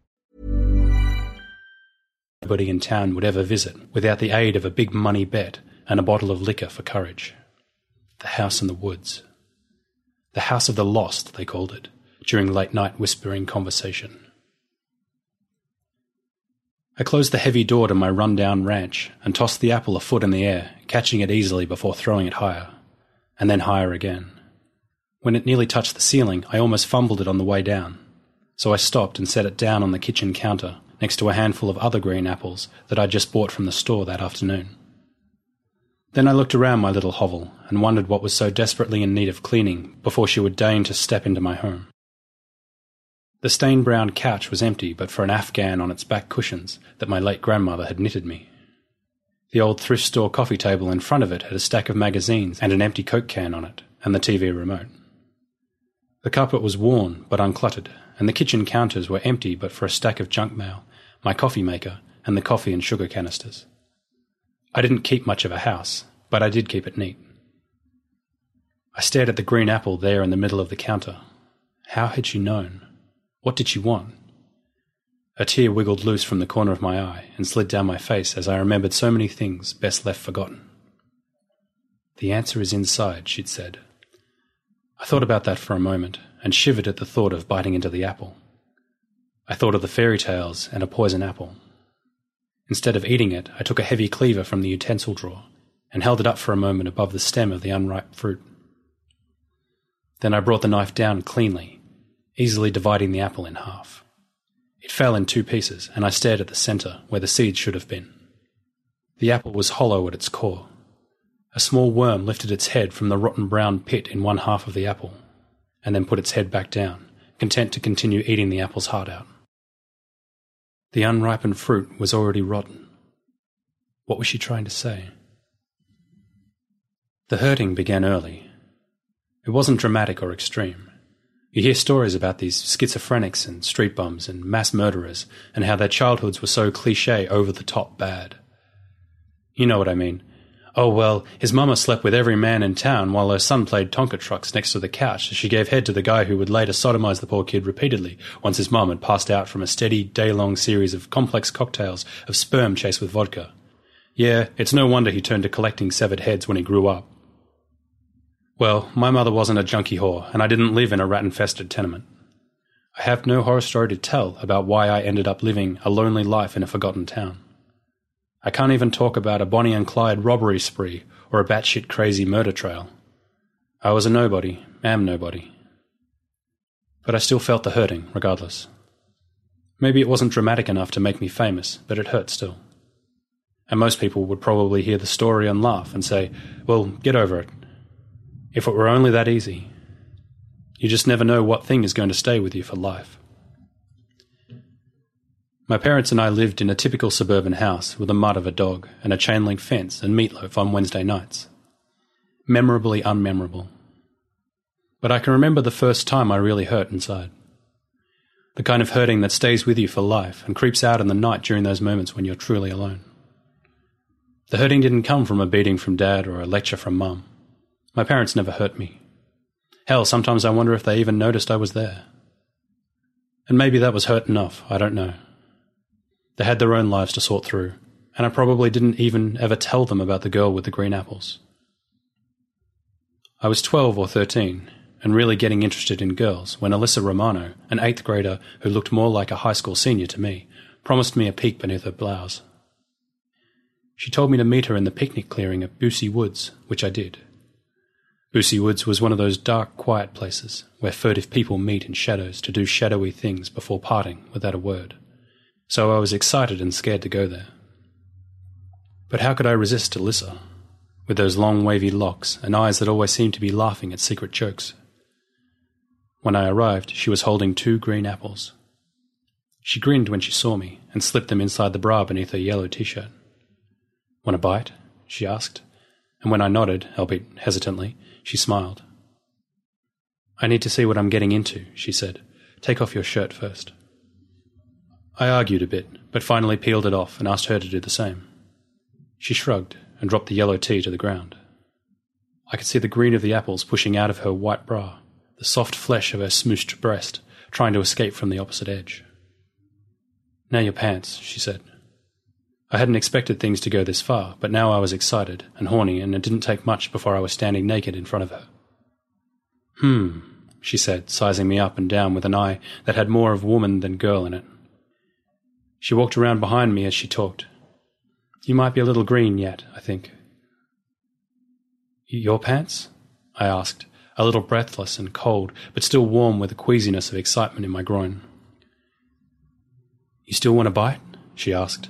Nobody in town would ever visit without the aid of a big money bet and a bottle of liquor for courage. The house in the woods. The House of the Lost, they called it, during late night whispering conversation. I closed the heavy door to my run-down ranch and tossed the apple a foot in the air, catching it easily before throwing it higher, and then higher again. When it nearly touched the ceiling, I almost fumbled it on the way down, so I stopped and set it down on the kitchen counter next to a handful of other green apples that I'd just bought from the store that afternoon. Then I looked around my little hovel and wondered what was so desperately in need of cleaning before she would deign to step into my home. The stained brown couch was empty but for an afghan on its back cushions that my late grandmother had knitted me. The old thrift store coffee table in front of it had a stack of magazines and an empty Coke can on it, and the TV remote. The carpet was worn but uncluttered, and the kitchen counters were empty but for a stack of junk mail, my coffee maker, and the coffee and sugar canisters. I didn't keep much of a house, but I did keep it neat. I stared at the green apple there in the middle of the counter. How had she known? What did she want? A tear wiggled loose from the corner of my eye and slid down my face as I remembered so many things best left forgotten. The answer is inside, she'd said. I thought about that for a moment and shivered at the thought of biting into the apple. I thought of the fairy tales and a poison apple. Instead of eating it, I took a heavy cleaver from the utensil drawer and held it up for a moment above the stem of the unripe fruit. Then I brought the knife down cleanly, easily dividing the apple in half. It fell in two pieces, and I stared at the centre, where the seeds should have been. The apple was hollow at its core. A small worm lifted its head from the rotten brown pit in one half of the apple, and then put its head back down, content to continue eating the apple's heart out. The unripened fruit was already rotten. What was she trying to say? The hurting began early. It wasn't dramatic or extreme. You hear stories about these schizophrenics and street bums and mass murderers and how their childhoods were so cliche over the top bad. You know what I mean. Oh, well, his mama slept with every man in town while her son played Tonka trucks next to the couch as she gave head to the guy who would later sodomize the poor kid repeatedly once his mum had passed out from a steady, day long series of complex cocktails of sperm chased with vodka. Yeah, it's no wonder he turned to collecting severed heads when he grew up. Well, my mother wasn't a junkie whore, and I didn't live in a rat infested tenement. I have no horror story to tell about why I ended up living a lonely life in a forgotten town. I can't even talk about a Bonnie and Clyde robbery spree or a batshit crazy murder trail. I was a nobody, am nobody. But I still felt the hurting, regardless. Maybe it wasn't dramatic enough to make me famous, but it hurt still. And most people would probably hear the story and laugh and say, well, get over it. If it were only that easy. You just never know what thing is going to stay with you for life. My parents and I lived in a typical suburban house with a mutt of a dog and a chain link fence and meatloaf on Wednesday nights. Memorably unmemorable. But I can remember the first time I really hurt inside. The kind of hurting that stays with you for life and creeps out in the night during those moments when you're truly alone. The hurting didn't come from a beating from dad or a lecture from mum. My parents never hurt me. Hell, sometimes I wonder if they even noticed I was there. And maybe that was hurt enough, I don't know. They had their own lives to sort through, and I probably didn't even ever tell them about the girl with the green apples. I was 12 or 13, and really getting interested in girls when Alyssa Romano, an eighth grader who looked more like a high school senior to me, promised me a peek beneath her blouse. She told me to meet her in the picnic clearing at Boosey Woods, which I did. Boosey Woods was one of those dark, quiet places where furtive people meet in shadows to do shadowy things before parting without a word. So I was excited and scared to go there. But how could I resist Alyssa, with those long wavy locks and eyes that always seemed to be laughing at secret jokes? When I arrived, she was holding two green apples. She grinned when she saw me and slipped them inside the bra beneath her yellow t-shirt. Want a bite? she asked, and when I nodded, albeit hesitantly, she smiled. I need to see what I'm getting into, she said. Take off your shirt first. I argued a bit, but finally peeled it off and asked her to do the same. She shrugged and dropped the yellow tea to the ground. I could see the green of the apples pushing out of her white bra, the soft flesh of her smooshed breast, trying to escape from the opposite edge. Now your pants, she said. I hadn't expected things to go this far, but now I was excited and horny, and it didn't take much before I was standing naked in front of her. Hmm, she said, sizing me up and down with an eye that had more of woman than girl in it. She walked around behind me as she talked. You might be a little green yet, I think. Your pants? I asked, a little breathless and cold, but still warm with a queasiness of excitement in my groin. You still want a bite? she asked,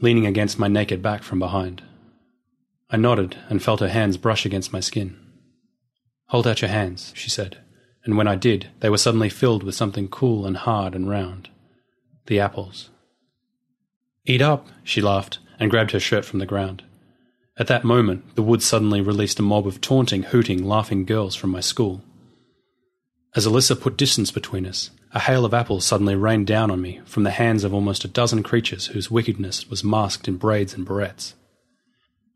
leaning against my naked back from behind. I nodded and felt her hands brush against my skin. Hold out your hands, she said, and when I did, they were suddenly filled with something cool and hard and round. The apples. Eat up, she laughed, and grabbed her shirt from the ground. At that moment, the woods suddenly released a mob of taunting, hooting, laughing girls from my school. As Alyssa put distance between us, a hail of apples suddenly rained down on me from the hands of almost a dozen creatures whose wickedness was masked in braids and barrettes.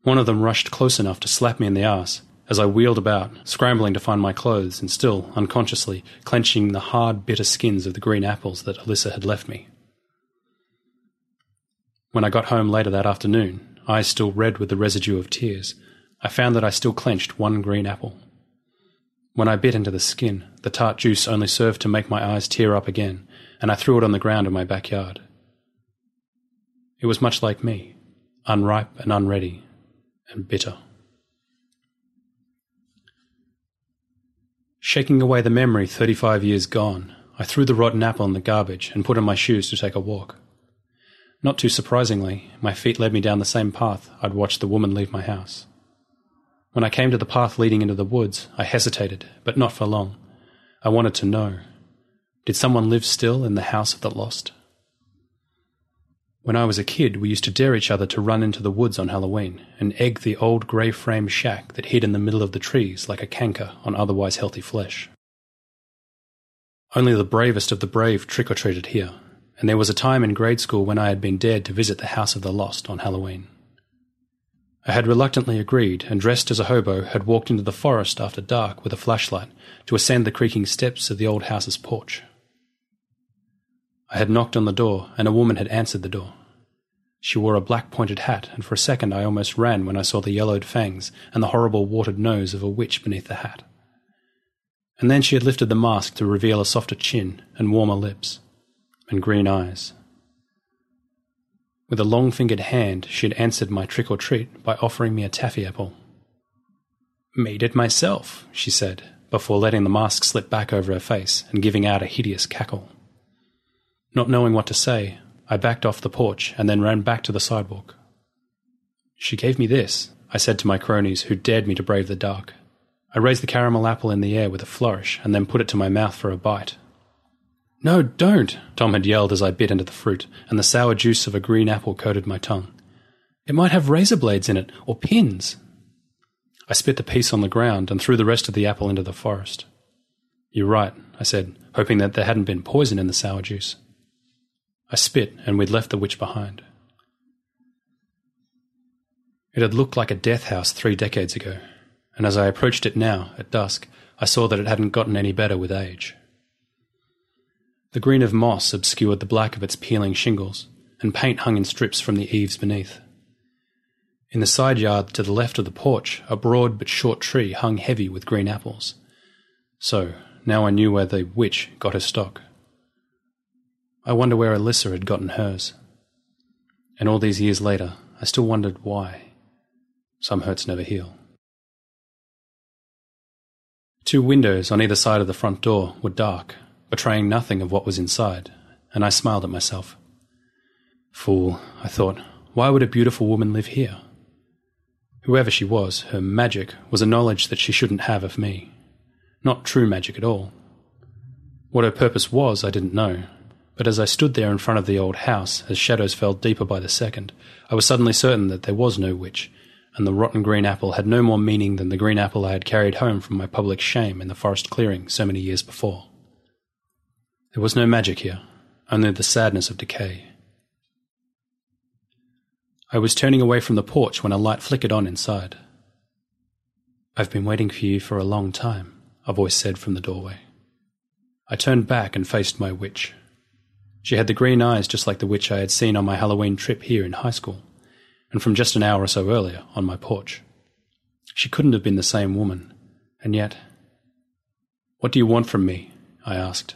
One of them rushed close enough to slap me in the ass as I wheeled about, scrambling to find my clothes and still, unconsciously, clenching the hard, bitter skins of the green apples that Alyssa had left me. When I got home later that afternoon, eyes still red with the residue of tears, I found that I still clenched one green apple. When I bit into the skin, the tart juice only served to make my eyes tear up again, and I threw it on the ground in my backyard. It was much like me, unripe and unready, and bitter. Shaking away the memory 35 years gone, I threw the rotten apple in the garbage and put on my shoes to take a walk. Not too surprisingly, my feet led me down the same path I'd watched the woman leave my house. When I came to the path leading into the woods, I hesitated, but not for long. I wanted to know did someone live still in the house of the lost? When I was a kid, we used to dare each other to run into the woods on Halloween and egg the old grey frame shack that hid in the middle of the trees like a canker on otherwise healthy flesh. Only the bravest of the brave trick or treated here, and there was a time in grade school when I had been dared to visit the House of the Lost on Halloween. I had reluctantly agreed, and dressed as a hobo, had walked into the forest after dark with a flashlight to ascend the creaking steps of the old house's porch. I had knocked on the door, and a woman had answered the door. She wore a black pointed hat, and for a second I almost ran when I saw the yellowed fangs and the horrible watered nose of a witch beneath the hat. And then she had lifted the mask to reveal a softer chin and warmer lips, and green eyes. With a long fingered hand, she had answered my trick or treat by offering me a taffy apple. Made it myself, she said, before letting the mask slip back over her face and giving out a hideous cackle. Not knowing what to say, I backed off the porch and then ran back to the sidewalk. She gave me this, I said to my cronies who dared me to brave the dark. I raised the caramel apple in the air with a flourish and then put it to my mouth for a bite. No, don't, Tom had yelled as I bit into the fruit, and the sour juice of a green apple coated my tongue. It might have razor blades in it, or pins. I spit the piece on the ground and threw the rest of the apple into the forest. You're right, I said, hoping that there hadn't been poison in the sour juice. I spit, and we'd left the witch behind. It had looked like a death house three decades ago, and as I approached it now, at dusk, I saw that it hadn't gotten any better with age. The green of moss obscured the black of its peeling shingles, and paint hung in strips from the eaves beneath. In the side yard to the left of the porch, a broad but short tree hung heavy with green apples. So, now I knew where the witch got her stock. I wonder where Alyssa had gotten hers. And all these years later, I still wondered why. Some hurts never heal. Two windows on either side of the front door were dark, betraying nothing of what was inside, and I smiled at myself. Fool, I thought, why would a beautiful woman live here? Whoever she was, her magic was a knowledge that she shouldn't have of me. Not true magic at all. What her purpose was, I didn't know, but as I stood there in front of the old house, as shadows fell deeper by the second, I was suddenly certain that there was no witch, and the rotten green apple had no more meaning than the green apple I had carried home from my public shame in the forest clearing so many years before. There was no magic here, only the sadness of decay. I was turning away from the porch when a light flickered on inside. I've been waiting for you for a long time, a voice said from the doorway. I turned back and faced my witch. She had the green eyes just like the witch I had seen on my Halloween trip here in high school, and from just an hour or so earlier on my porch. She couldn't have been the same woman, and yet. What do you want from me? I asked.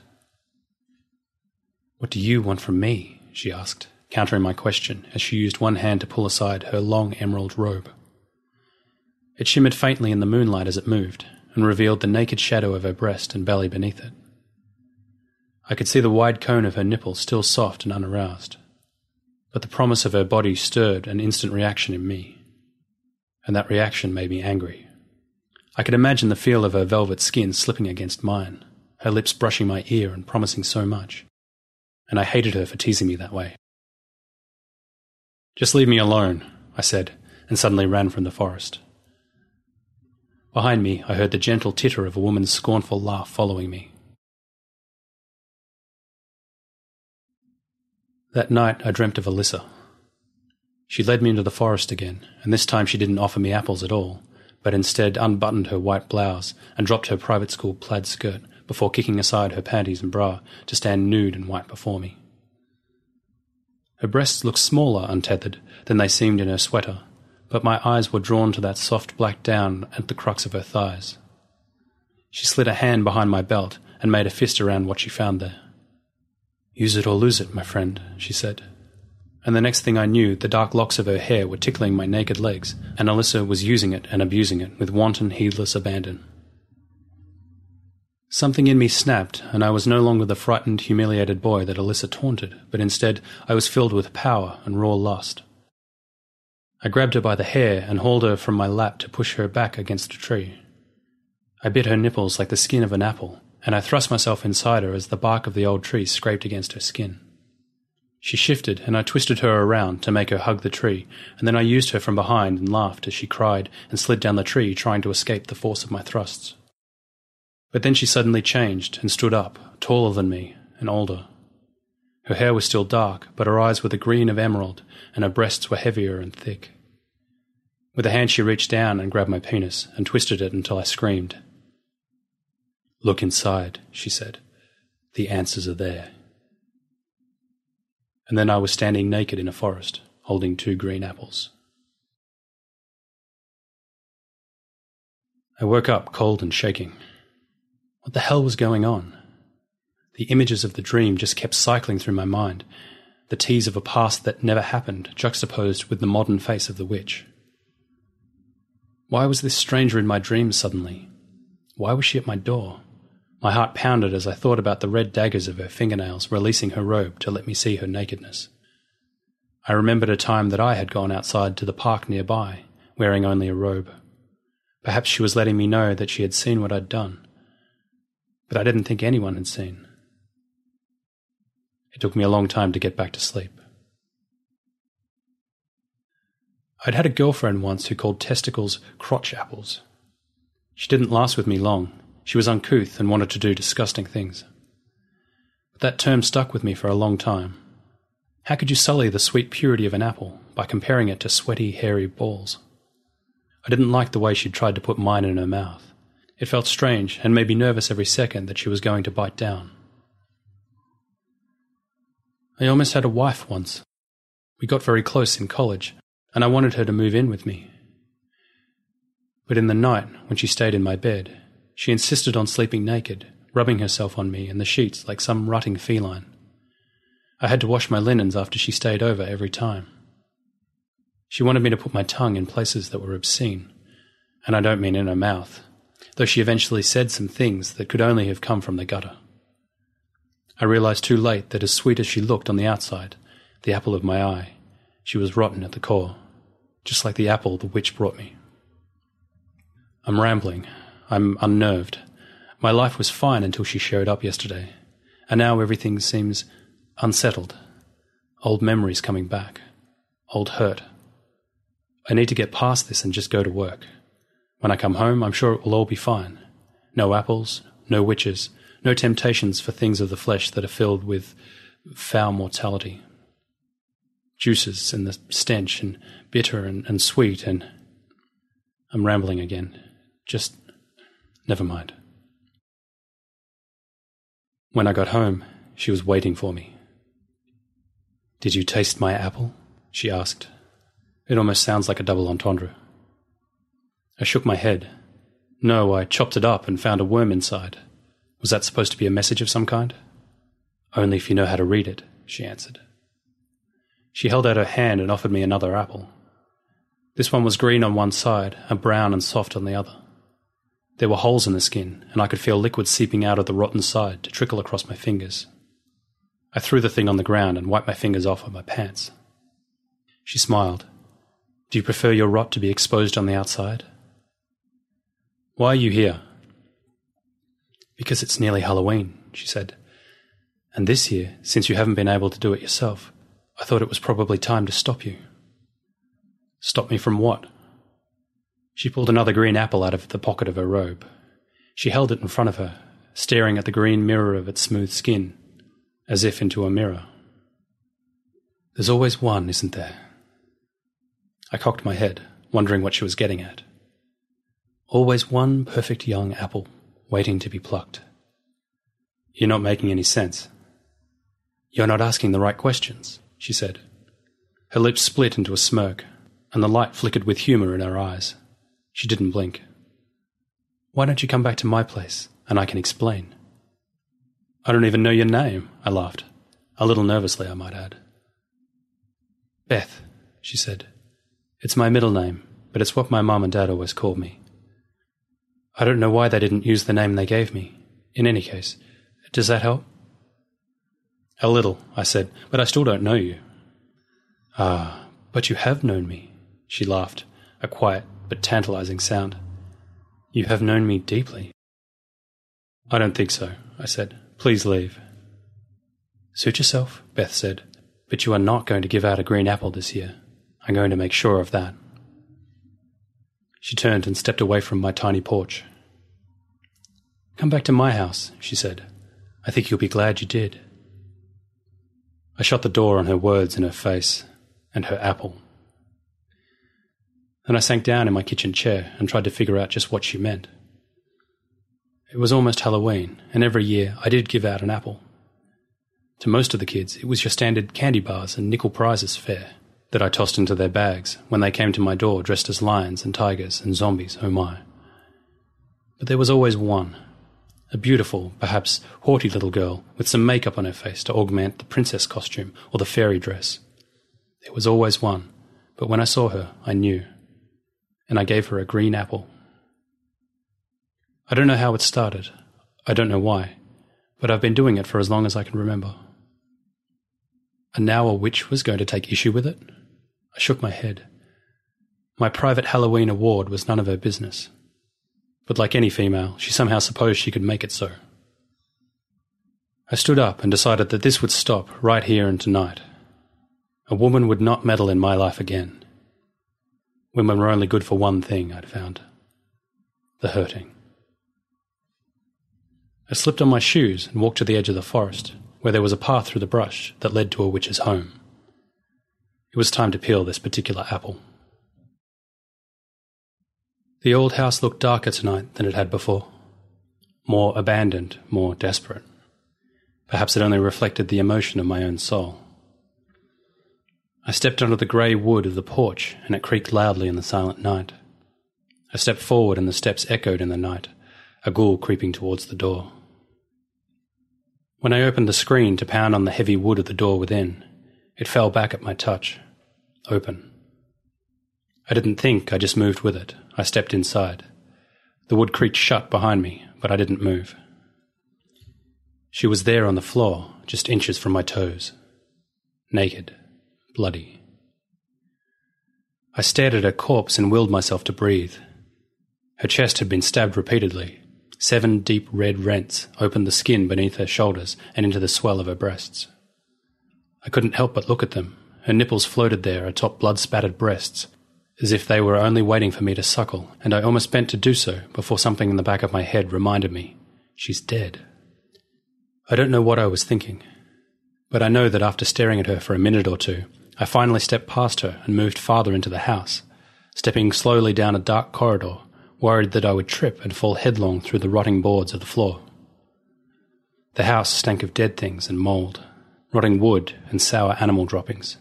What do you want from me? she asked, countering my question as she used one hand to pull aside her long emerald robe. It shimmered faintly in the moonlight as it moved, and revealed the naked shadow of her breast and belly beneath it. I could see the wide cone of her nipple still soft and unaroused. But the promise of her body stirred an instant reaction in me, and that reaction made me angry. I could imagine the feel of her velvet skin slipping against mine, her lips brushing my ear and promising so much, and I hated her for teasing me that way. Just leave me alone, I said, and suddenly ran from the forest. Behind me, I heard the gentle titter of a woman's scornful laugh following me. That night I dreamt of Alyssa. She led me into the forest again, and this time she didn't offer me apples at all, but instead unbuttoned her white blouse and dropped her private school plaid skirt before kicking aside her panties and bra to stand nude and white before me. Her breasts looked smaller untethered than they seemed in her sweater, but my eyes were drawn to that soft black down at the crux of her thighs. She slid a hand behind my belt and made a fist around what she found there. Use it or lose it, my friend, she said. And the next thing I knew, the dark locks of her hair were tickling my naked legs, and Alyssa was using it and abusing it with wanton, heedless abandon. Something in me snapped, and I was no longer the frightened, humiliated boy that Alyssa taunted, but instead I was filled with power and raw lust. I grabbed her by the hair and hauled her from my lap to push her back against a tree. I bit her nipples like the skin of an apple, and I thrust myself inside her as the bark of the old tree scraped against her skin. She shifted, and I twisted her around to make her hug the tree, and then I used her from behind and laughed as she cried and slid down the tree, trying to escape the force of my thrusts. But then she suddenly changed and stood up, taller than me and older. Her hair was still dark, but her eyes were the green of emerald, and her breasts were heavier and thick. With a hand, she reached down and grabbed my penis and twisted it until I screamed. Look inside, she said. The answers are there. And then I was standing naked in a forest, holding two green apples. I woke up cold and shaking. What the hell was going on? The images of the dream just kept cycling through my mind, the tease of a past that never happened juxtaposed with the modern face of the witch. Why was this stranger in my dreams suddenly? Why was she at my door? My heart pounded as I thought about the red daggers of her fingernails releasing her robe to let me see her nakedness. I remembered a time that I had gone outside to the park nearby, wearing only a robe. Perhaps she was letting me know that she had seen what I'd done. But I didn't think anyone had seen. It took me a long time to get back to sleep. I'd had a girlfriend once who called testicles crotch apples. She didn't last with me long, she was uncouth and wanted to do disgusting things. But that term stuck with me for a long time. How could you sully the sweet purity of an apple by comparing it to sweaty, hairy balls? I didn't like the way she'd tried to put mine in her mouth. It felt strange and made me nervous every second that she was going to bite down. I almost had a wife once. We got very close in college, and I wanted her to move in with me. But in the night, when she stayed in my bed, she insisted on sleeping naked, rubbing herself on me and the sheets like some rutting feline. I had to wash my linens after she stayed over every time. She wanted me to put my tongue in places that were obscene, and I don't mean in her mouth, though she eventually said some things that could only have come from the gutter. I realized too late that as sweet as she looked on the outside, the apple of my eye, she was rotten at the core, just like the apple the witch brought me. I'm rambling, I'm unnerved. My life was fine until she showed up yesterday, and now everything seems unsettled. Old memories coming back, old hurt. I need to get past this and just go to work. When I come home, I'm sure it will all be fine. No apples, no witches, no temptations for things of the flesh that are filled with foul mortality. Juices and the stench and bitter and, and sweet and. I'm rambling again. Just Never mind. When I got home, she was waiting for me. Did you taste my apple? she asked. It almost sounds like a double entendre. I shook my head. No, I chopped it up and found a worm inside. Was that supposed to be a message of some kind? Only if you know how to read it, she answered. She held out her hand and offered me another apple. This one was green on one side and brown and soft on the other. There were holes in the skin, and I could feel liquid seeping out of the rotten side to trickle across my fingers. I threw the thing on the ground and wiped my fingers off with my pants. She smiled. Do you prefer your rot to be exposed on the outside? Why are you here? Because it's nearly Halloween, she said. And this year, since you haven't been able to do it yourself, I thought it was probably time to stop you. Stop me from what? She pulled another green apple out of the pocket of her robe. She held it in front of her, staring at the green mirror of its smooth skin, as if into a mirror. There's always one, isn't there? I cocked my head, wondering what she was getting at. Always one perfect young apple waiting to be plucked. You're not making any sense. You're not asking the right questions, she said. Her lips split into a smirk, and the light flickered with humour in her eyes. She didn't blink. Why don't you come back to my place, and I can explain? I don't even know your name, I laughed. A little nervously, I might add. Beth, she said. It's my middle name, but it's what my mom and dad always called me. I don't know why they didn't use the name they gave me. In any case, does that help? A little, I said, but I still don't know you. Ah, but you have known me, she laughed, a quiet but tantalizing sound. You have known me deeply. I don't think so, I said. Please leave. Suit yourself, Beth said, but you are not going to give out a green apple this year. I'm going to make sure of that. She turned and stepped away from my tiny porch. Come back to my house, she said. I think you'll be glad you did. I shut the door on her words and her face, and her apple. Then I sank down in my kitchen chair and tried to figure out just what she meant. It was almost Halloween, and every year I did give out an apple. To most of the kids, it was your standard candy bars and nickel prizes fare that I tossed into their bags when they came to my door dressed as lions and tigers and zombies, oh my. But there was always one, a beautiful, perhaps haughty little girl with some makeup on her face to augment the princess costume or the fairy dress. There was always one, but when I saw her, I knew. And I gave her a green apple. I don't know how it started. I don't know why, but I've been doing it for as long as I can remember. And now a witch was going to take issue with it? I shook my head. My private Halloween award was none of her business but like any female, she somehow supposed she could make it so. I stood up and decided that this would stop right here and tonight. A woman would not meddle in my life again. Women were only good for one thing, I'd found the hurting. I slipped on my shoes and walked to the edge of the forest, where there was a path through the brush that led to a witch's home. It was time to peel this particular apple. The old house looked darker tonight than it had before. More abandoned, more desperate. Perhaps it only reflected the emotion of my own soul. I stepped under the grey wood of the porch, and it creaked loudly in the silent night. I stepped forward, and the steps echoed in the night, a ghoul creeping towards the door. When I opened the screen to pound on the heavy wood of the door within, it fell back at my touch, open. I didn't think, I just moved with it. I stepped inside. The wood creaked shut behind me, but I didn't move. She was there on the floor, just inches from my toes. Naked, bloody. I stared at her corpse and willed myself to breathe. Her chest had been stabbed repeatedly. Seven deep red rents opened the skin beneath her shoulders and into the swell of her breasts. I couldn't help but look at them. Her nipples floated there atop blood spattered breasts, as if they were only waiting for me to suckle, and I almost bent to do so before something in the back of my head reminded me she's dead. I don't know what I was thinking, but I know that after staring at her for a minute or two, I finally stepped past her and moved farther into the house, stepping slowly down a dark corridor, worried that I would trip and fall headlong through the rotting boards of the floor. The house stank of dead things and mould, rotting wood and sour animal droppings.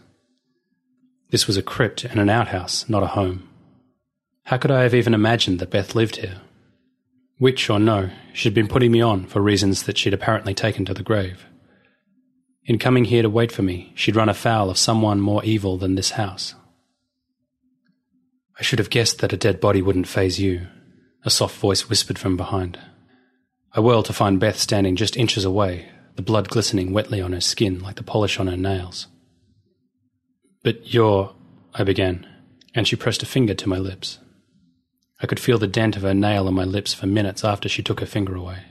This was a crypt and an outhouse, not a home. How could I have even imagined that Beth lived here? Witch or no, she'd been putting me on for reasons that she'd apparently taken to the grave. In coming here to wait for me, she'd run afoul of someone more evil than this house. I should have guessed that a dead body wouldn't faze you, a soft voice whispered from behind. I whirled to find Beth standing just inches away, the blood glistening wetly on her skin like the polish on her nails. But you're. I began, and she pressed a finger to my lips. I could feel the dent of her nail on my lips for minutes after she took her finger away.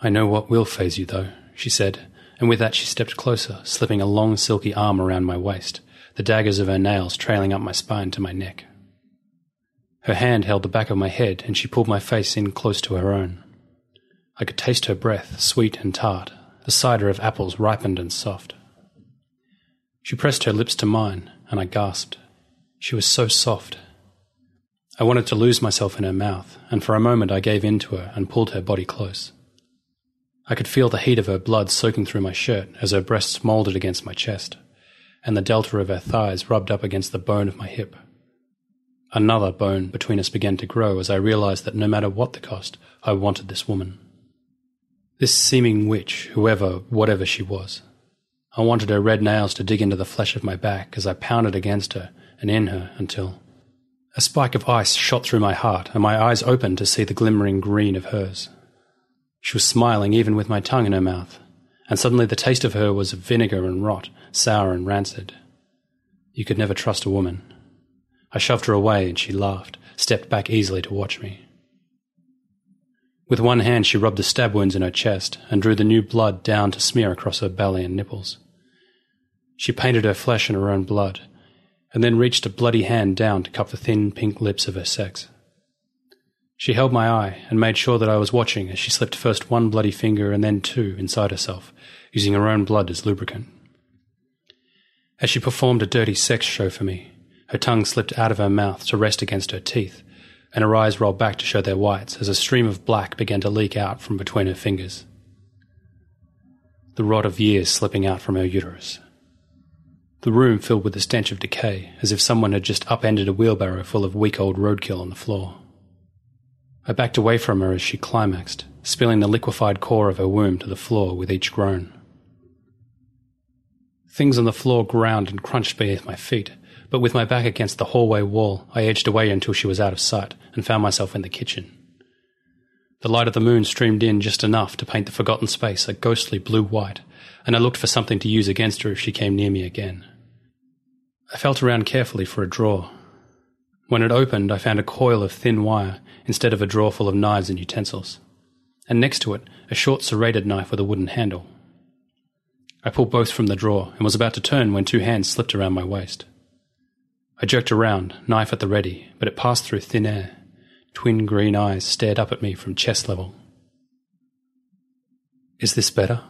I know what will faze you, though, she said, and with that she stepped closer, slipping a long silky arm around my waist, the daggers of her nails trailing up my spine to my neck. Her hand held the back of my head, and she pulled my face in close to her own. I could taste her breath, sweet and tart, the cider of apples ripened and soft. She pressed her lips to mine, and I gasped. She was so soft. I wanted to lose myself in her mouth, and for a moment I gave in to her and pulled her body close. I could feel the heat of her blood soaking through my shirt as her breasts moulded against my chest, and the delta of her thighs rubbed up against the bone of my hip. Another bone between us began to grow as I realized that no matter what the cost, I wanted this woman. This seeming witch, whoever, whatever she was. I wanted her red nails to dig into the flesh of my back as I pounded against her and in her until a spike of ice shot through my heart and my eyes opened to see the glimmering green of hers. She was smiling even with my tongue in her mouth, and suddenly the taste of her was of vinegar and rot, sour and rancid. You could never trust a woman. I shoved her away and she laughed, stepped back easily to watch me. With one hand she rubbed the stab wounds in her chest and drew the new blood down to smear across her belly and nipples. She painted her flesh in her own blood, and then reached a bloody hand down to cup the thin pink lips of her sex. She held my eye and made sure that I was watching as she slipped first one bloody finger and then two inside herself, using her own blood as lubricant. As she performed a dirty sex show for me, her tongue slipped out of her mouth to rest against her teeth, and her eyes rolled back to show their whites as a stream of black began to leak out from between her fingers. The rot of years slipping out from her uterus. The room filled with the stench of decay, as if someone had just upended a wheelbarrow full of week old roadkill on the floor. I backed away from her as she climaxed, spilling the liquefied core of her womb to the floor with each groan. Things on the floor ground and crunched beneath my feet, but with my back against the hallway wall, I edged away until she was out of sight and found myself in the kitchen. The light of the moon streamed in just enough to paint the forgotten space a ghostly blue white, and I looked for something to use against her if she came near me again. I felt around carefully for a drawer. When it opened, I found a coil of thin wire instead of a drawer full of knives and utensils, and next to it, a short serrated knife with a wooden handle. I pulled both from the drawer and was about to turn when two hands slipped around my waist. I jerked around, knife at the ready, but it passed through thin air. Twin green eyes stared up at me from chest level. Is this better?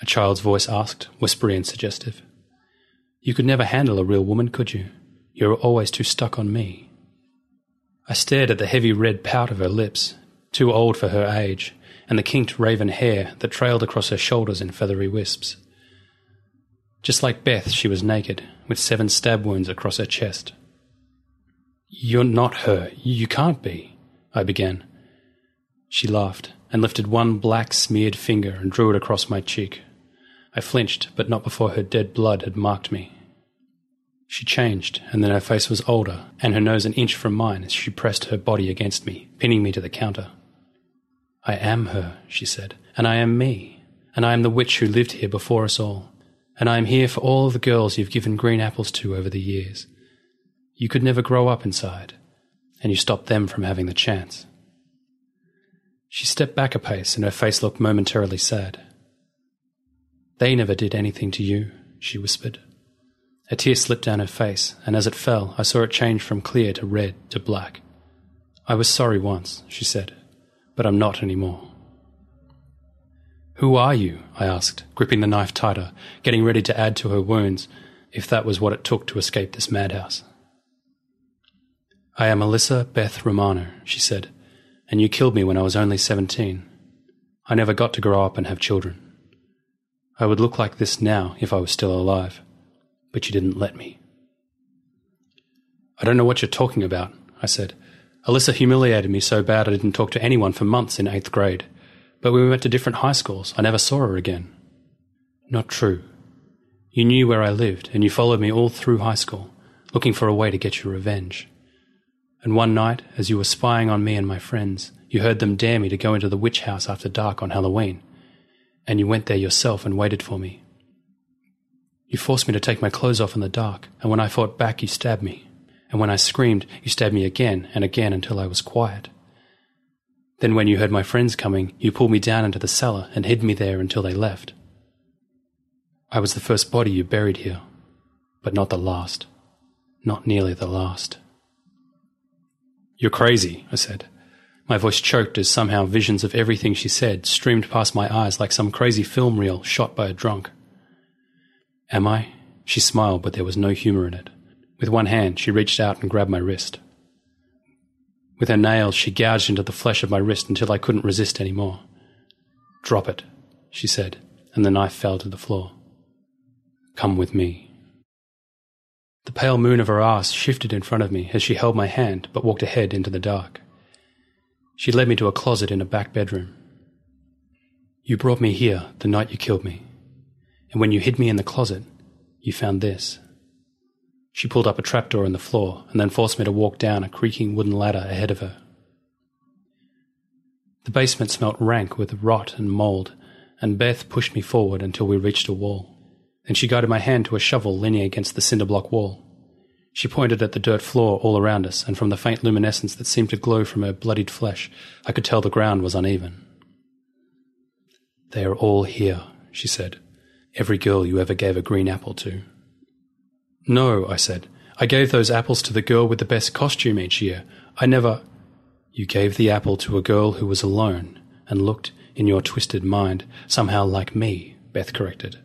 A child's voice asked, whispery and suggestive. You could never handle a real woman, could you? You were always too stuck on me. I stared at the heavy red pout of her lips, too old for her age, and the kinked raven hair that trailed across her shoulders in feathery wisps. Just like Beth, she was naked, with seven stab wounds across her chest. You're not her. You can't be, I began. She laughed and lifted one black smeared finger and drew it across my cheek. I flinched, but not before her dead blood had marked me. She changed, and then her face was older, and her nose an inch from mine as she pressed her body against me, pinning me to the counter. I am her, she said, and I am me, and I am the witch who lived here before us all, and I am here for all the girls you've given green apples to over the years. You could never grow up inside, and you stopped them from having the chance. She stepped back a pace, and her face looked momentarily sad. They never did anything to you, she whispered. A tear slipped down her face, and as it fell, I saw it change from clear to red to black. I was sorry once, she said, but I'm not any more. Who are you? I asked, gripping the knife tighter, getting ready to add to her wounds, if that was what it took to escape this madhouse. I am Alyssa Beth Romano, she said, and you killed me when I was only seventeen. I never got to grow up and have children. I would look like this now if I was still alive but you didn't let me. I don't know what you're talking about, I said. Alyssa humiliated me so bad I didn't talk to anyone for months in eighth grade. But when we went to different high schools, I never saw her again. Not true. You knew where I lived, and you followed me all through high school, looking for a way to get your revenge. And one night, as you were spying on me and my friends, you heard them dare me to go into the witch house after dark on Halloween. And you went there yourself and waited for me. You forced me to take my clothes off in the dark, and when I fought back, you stabbed me. And when I screamed, you stabbed me again and again until I was quiet. Then, when you heard my friends coming, you pulled me down into the cellar and hid me there until they left. I was the first body you buried here, but not the last. Not nearly the last. You're crazy, I said. My voice choked as somehow visions of everything she said streamed past my eyes like some crazy film reel shot by a drunk. Am I? She smiled, but there was no humour in it. With one hand, she reached out and grabbed my wrist. With her nails, she gouged into the flesh of my wrist until I couldn't resist any more. Drop it, she said, and the knife fell to the floor. Come with me. The pale moon of her ass shifted in front of me as she held my hand but walked ahead into the dark. She led me to a closet in a back bedroom. You brought me here the night you killed me, and when you hid me in the closet, you found this. She pulled up a trapdoor in the floor and then forced me to walk down a creaking wooden ladder ahead of her. The basement smelt rank with rot and mould, and Beth pushed me forward until we reached a wall. Then she guided my hand to a shovel leaning against the cinder block wall. She pointed at the dirt floor all around us, and from the faint luminescence that seemed to glow from her bloodied flesh, I could tell the ground was uneven. They are all here, she said. Every girl you ever gave a green apple to. No, I said. I gave those apples to the girl with the best costume each year. I never. You gave the apple to a girl who was alone and looked, in your twisted mind, somehow like me, Beth corrected.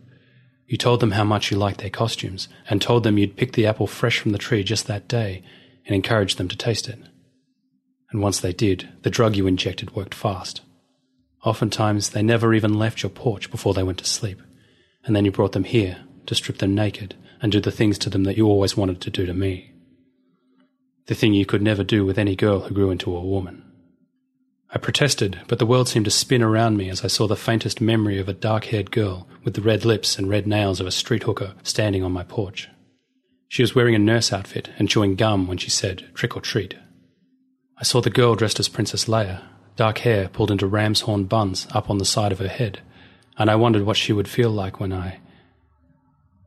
You told them how much you liked their costumes, and told them you'd pick the apple fresh from the tree just that day, and encouraged them to taste it. And once they did, the drug you injected worked fast. Oftentimes, they never even left your porch before they went to sleep, and then you brought them here to strip them naked and do the things to them that you always wanted to do to me. The thing you could never do with any girl who grew into a woman. I protested, but the world seemed to spin around me as I saw the faintest memory of a dark haired girl with the red lips and red nails of a street hooker standing on my porch. She was wearing a nurse outfit and chewing gum when she said, trick or treat. I saw the girl dressed as Princess Leia, dark hair pulled into ram's horn buns up on the side of her head, and I wondered what she would feel like when I.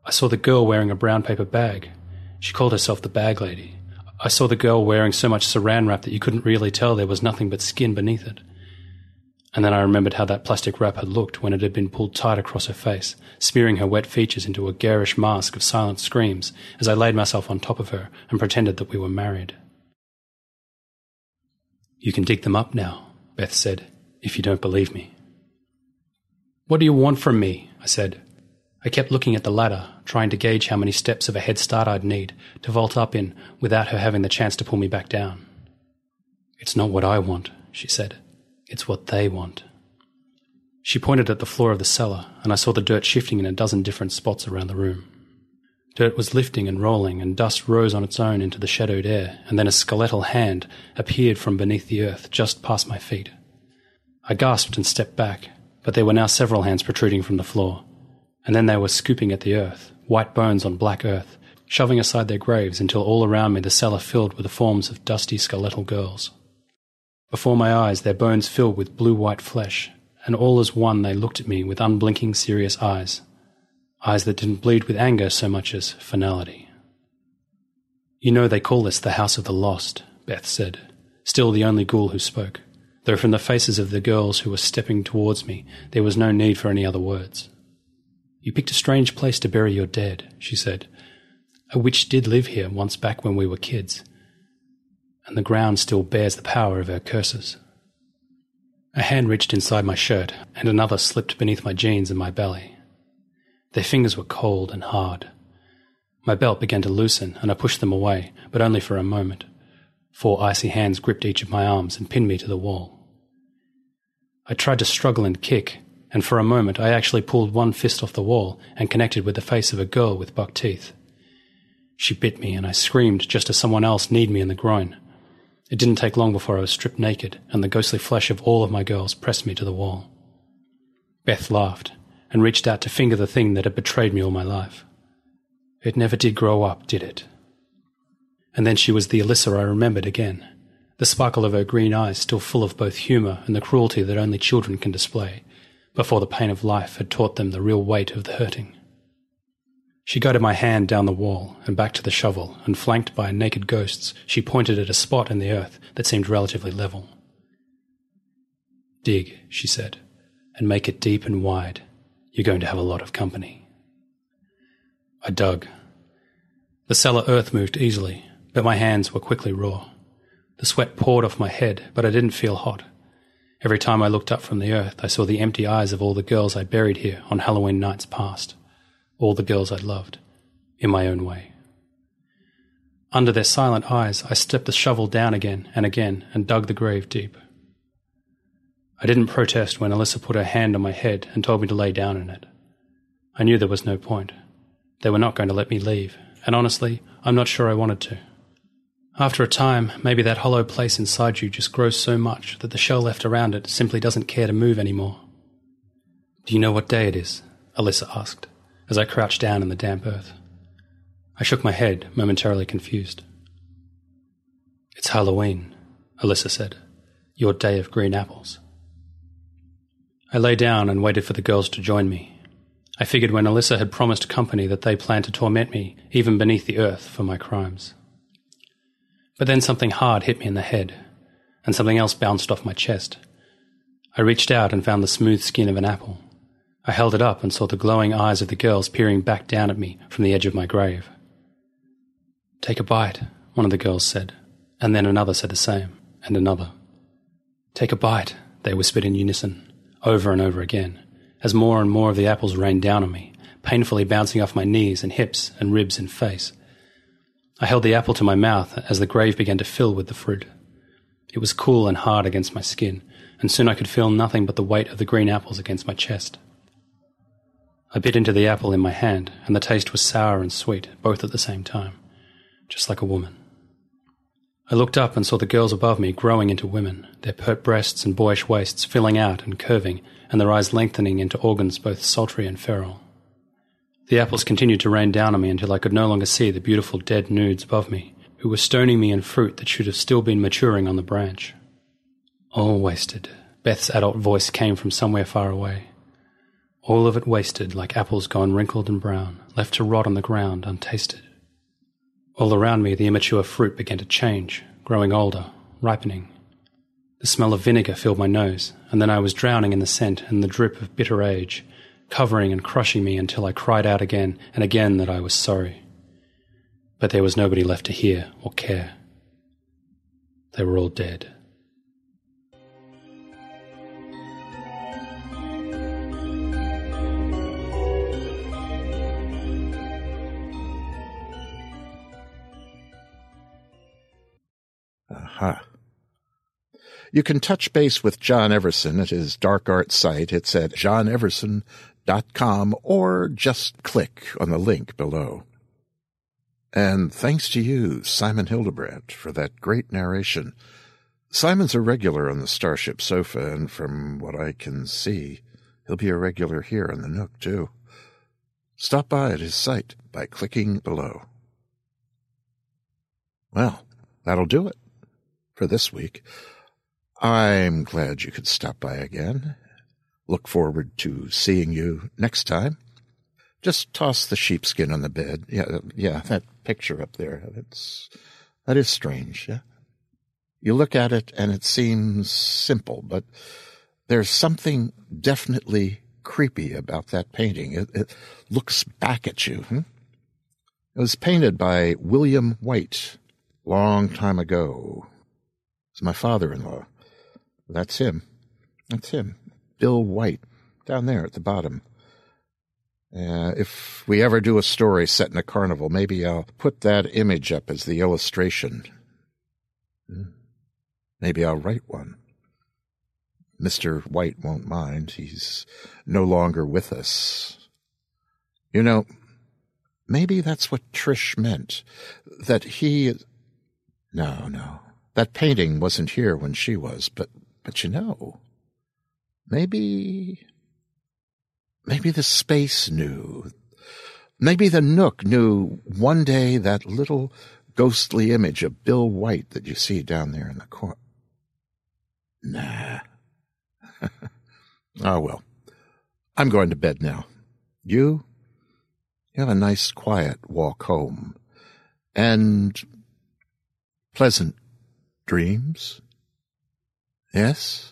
I saw the girl wearing a brown paper bag. She called herself the bag lady. I saw the girl wearing so much saran wrap that you couldn't really tell there was nothing but skin beneath it. And then I remembered how that plastic wrap had looked when it had been pulled tight across her face, smearing her wet features into a garish mask of silent screams as I laid myself on top of her and pretended that we were married. You can dig them up now, Beth said, if you don't believe me. What do you want from me? I said. I kept looking at the ladder, trying to gauge how many steps of a head start I'd need to vault up in without her having the chance to pull me back down. It's not what I want, she said. It's what they want. She pointed at the floor of the cellar, and I saw the dirt shifting in a dozen different spots around the room. Dirt was lifting and rolling, and dust rose on its own into the shadowed air, and then a skeletal hand appeared from beneath the earth just past my feet. I gasped and stepped back, but there were now several hands protruding from the floor and then they were scooping at the earth, white bones on black earth, shoving aside their graves until all around me the cellar filled with the forms of dusty skeletal girls. Before my eyes their bones filled with blue-white flesh, and all as one they looked at me with unblinking serious eyes, eyes that didn't bleed with anger so much as finality. You know they call this the House of the Lost, Beth said, still the only ghoul who spoke, though from the faces of the girls who were stepping towards me there was no need for any other words. You picked a strange place to bury your dead, she said. A witch did live here once back when we were kids, and the ground still bears the power of her curses. A hand reached inside my shirt, and another slipped beneath my jeans and my belly. Their fingers were cold and hard. My belt began to loosen, and I pushed them away, but only for a moment. Four icy hands gripped each of my arms and pinned me to the wall. I tried to struggle and kick, and for a moment I actually pulled one fist off the wall and connected with the face of a girl with buck teeth. She bit me, and I screamed just as someone else kneed me in the groin. It didn't take long before I was stripped naked, and the ghostly flesh of all of my girls pressed me to the wall. Beth laughed and reached out to finger the thing that had betrayed me all my life. It never did grow up, did it? And then she was the Alyssa I remembered again, the sparkle of her green eyes still full of both humour and the cruelty that only children can display, before the pain of life had taught them the real weight of the hurting. She guided my hand down the wall and back to the shovel, and flanked by naked ghosts, she pointed at a spot in the earth that seemed relatively level. Dig, she said, and make it deep and wide. You're going to have a lot of company. I dug. The cellar earth moved easily, but my hands were quickly raw. The sweat poured off my head, but I didn't feel hot. Every time I looked up from the earth, I saw the empty eyes of all the girls I buried here on Halloween nights past. All the girls I'd loved, in my own way. Under their silent eyes, I stepped the shovel down again and again and dug the grave deep. I didn't protest when Alyssa put her hand on my head and told me to lay down in it. I knew there was no point. They were not going to let me leave, and honestly, I'm not sure I wanted to. After a time, maybe that hollow place inside you just grows so much that the shell left around it simply doesn't care to move anymore. Do you know what day it is? Alyssa asked, as I crouched down in the damp earth. I shook my head, momentarily confused. It's Halloween, Alyssa said. Your day of green apples. I lay down and waited for the girls to join me. I figured when Alyssa had promised company that they planned to torment me, even beneath the earth, for my crimes. But then something hard hit me in the head, and something else bounced off my chest. I reached out and found the smooth skin of an apple. I held it up and saw the glowing eyes of the girls peering back down at me from the edge of my grave. Take a bite, one of the girls said, and then another said the same, and another. Take a bite, they whispered in unison over and over again, as more and more of the apples rained down on me, painfully bouncing off my knees and hips and ribs and face. I held the apple to my mouth as the grave began to fill with the fruit. It was cool and hard against my skin, and soon I could feel nothing but the weight of the green apples against my chest. I bit into the apple in my hand, and the taste was sour and sweet, both at the same time, just like a woman. I looked up and saw the girls above me growing into women, their pert breasts and boyish waists filling out and curving, and their eyes lengthening into organs both sultry and feral. The apples continued to rain down on me until I could no longer see the beautiful dead nudes above me, who were stoning me in fruit that should have still been maturing on the branch. All wasted. Beth's adult voice came from somewhere far away. All of it wasted like apples gone wrinkled and brown, left to rot on the ground untasted. All around me, the immature fruit began to change, growing older, ripening. The smell of vinegar filled my nose, and then I was drowning in the scent and the drip of bitter age, covering and crushing me until I cried out again and again that I was sorry. But there was nobody left to hear or care. They were all dead. Aha. You can touch base with John Everson at his dark art site. It's at johneverson.com or just click on the link below. And thanks to you, Simon Hildebrandt, for that great narration. Simon's a regular on the Starship sofa, and from what I can see, he'll be a regular here in the Nook, too. Stop by at his site by clicking below. Well, that'll do it for this week. I'm glad you could stop by again. Look forward to seeing you next time. Just toss the sheepskin on the bed. Yeah, yeah, that picture up there. It's that is strange. Yeah, you look at it and it seems simple, but there's something definitely creepy about that painting. It, it looks back at you. Hmm? It was painted by William White long time ago. It's my father-in-law. That's him. That's him. Bill White, down there at the bottom. Uh, if we ever do a story set in a carnival, maybe I'll put that image up as the illustration. Hmm. Maybe I'll write one. Mr. White won't mind. He's no longer with us. You know, maybe that's what Trish meant. That he. No, no. That painting wasn't here when she was, but but you know, maybe maybe the space knew. Maybe the Nook knew one day that little ghostly image of Bill White that you see down there in the corner. Nah. oh well. I'm going to bed now. You? You have a nice quiet walk home. And pleasant dreams? Yes?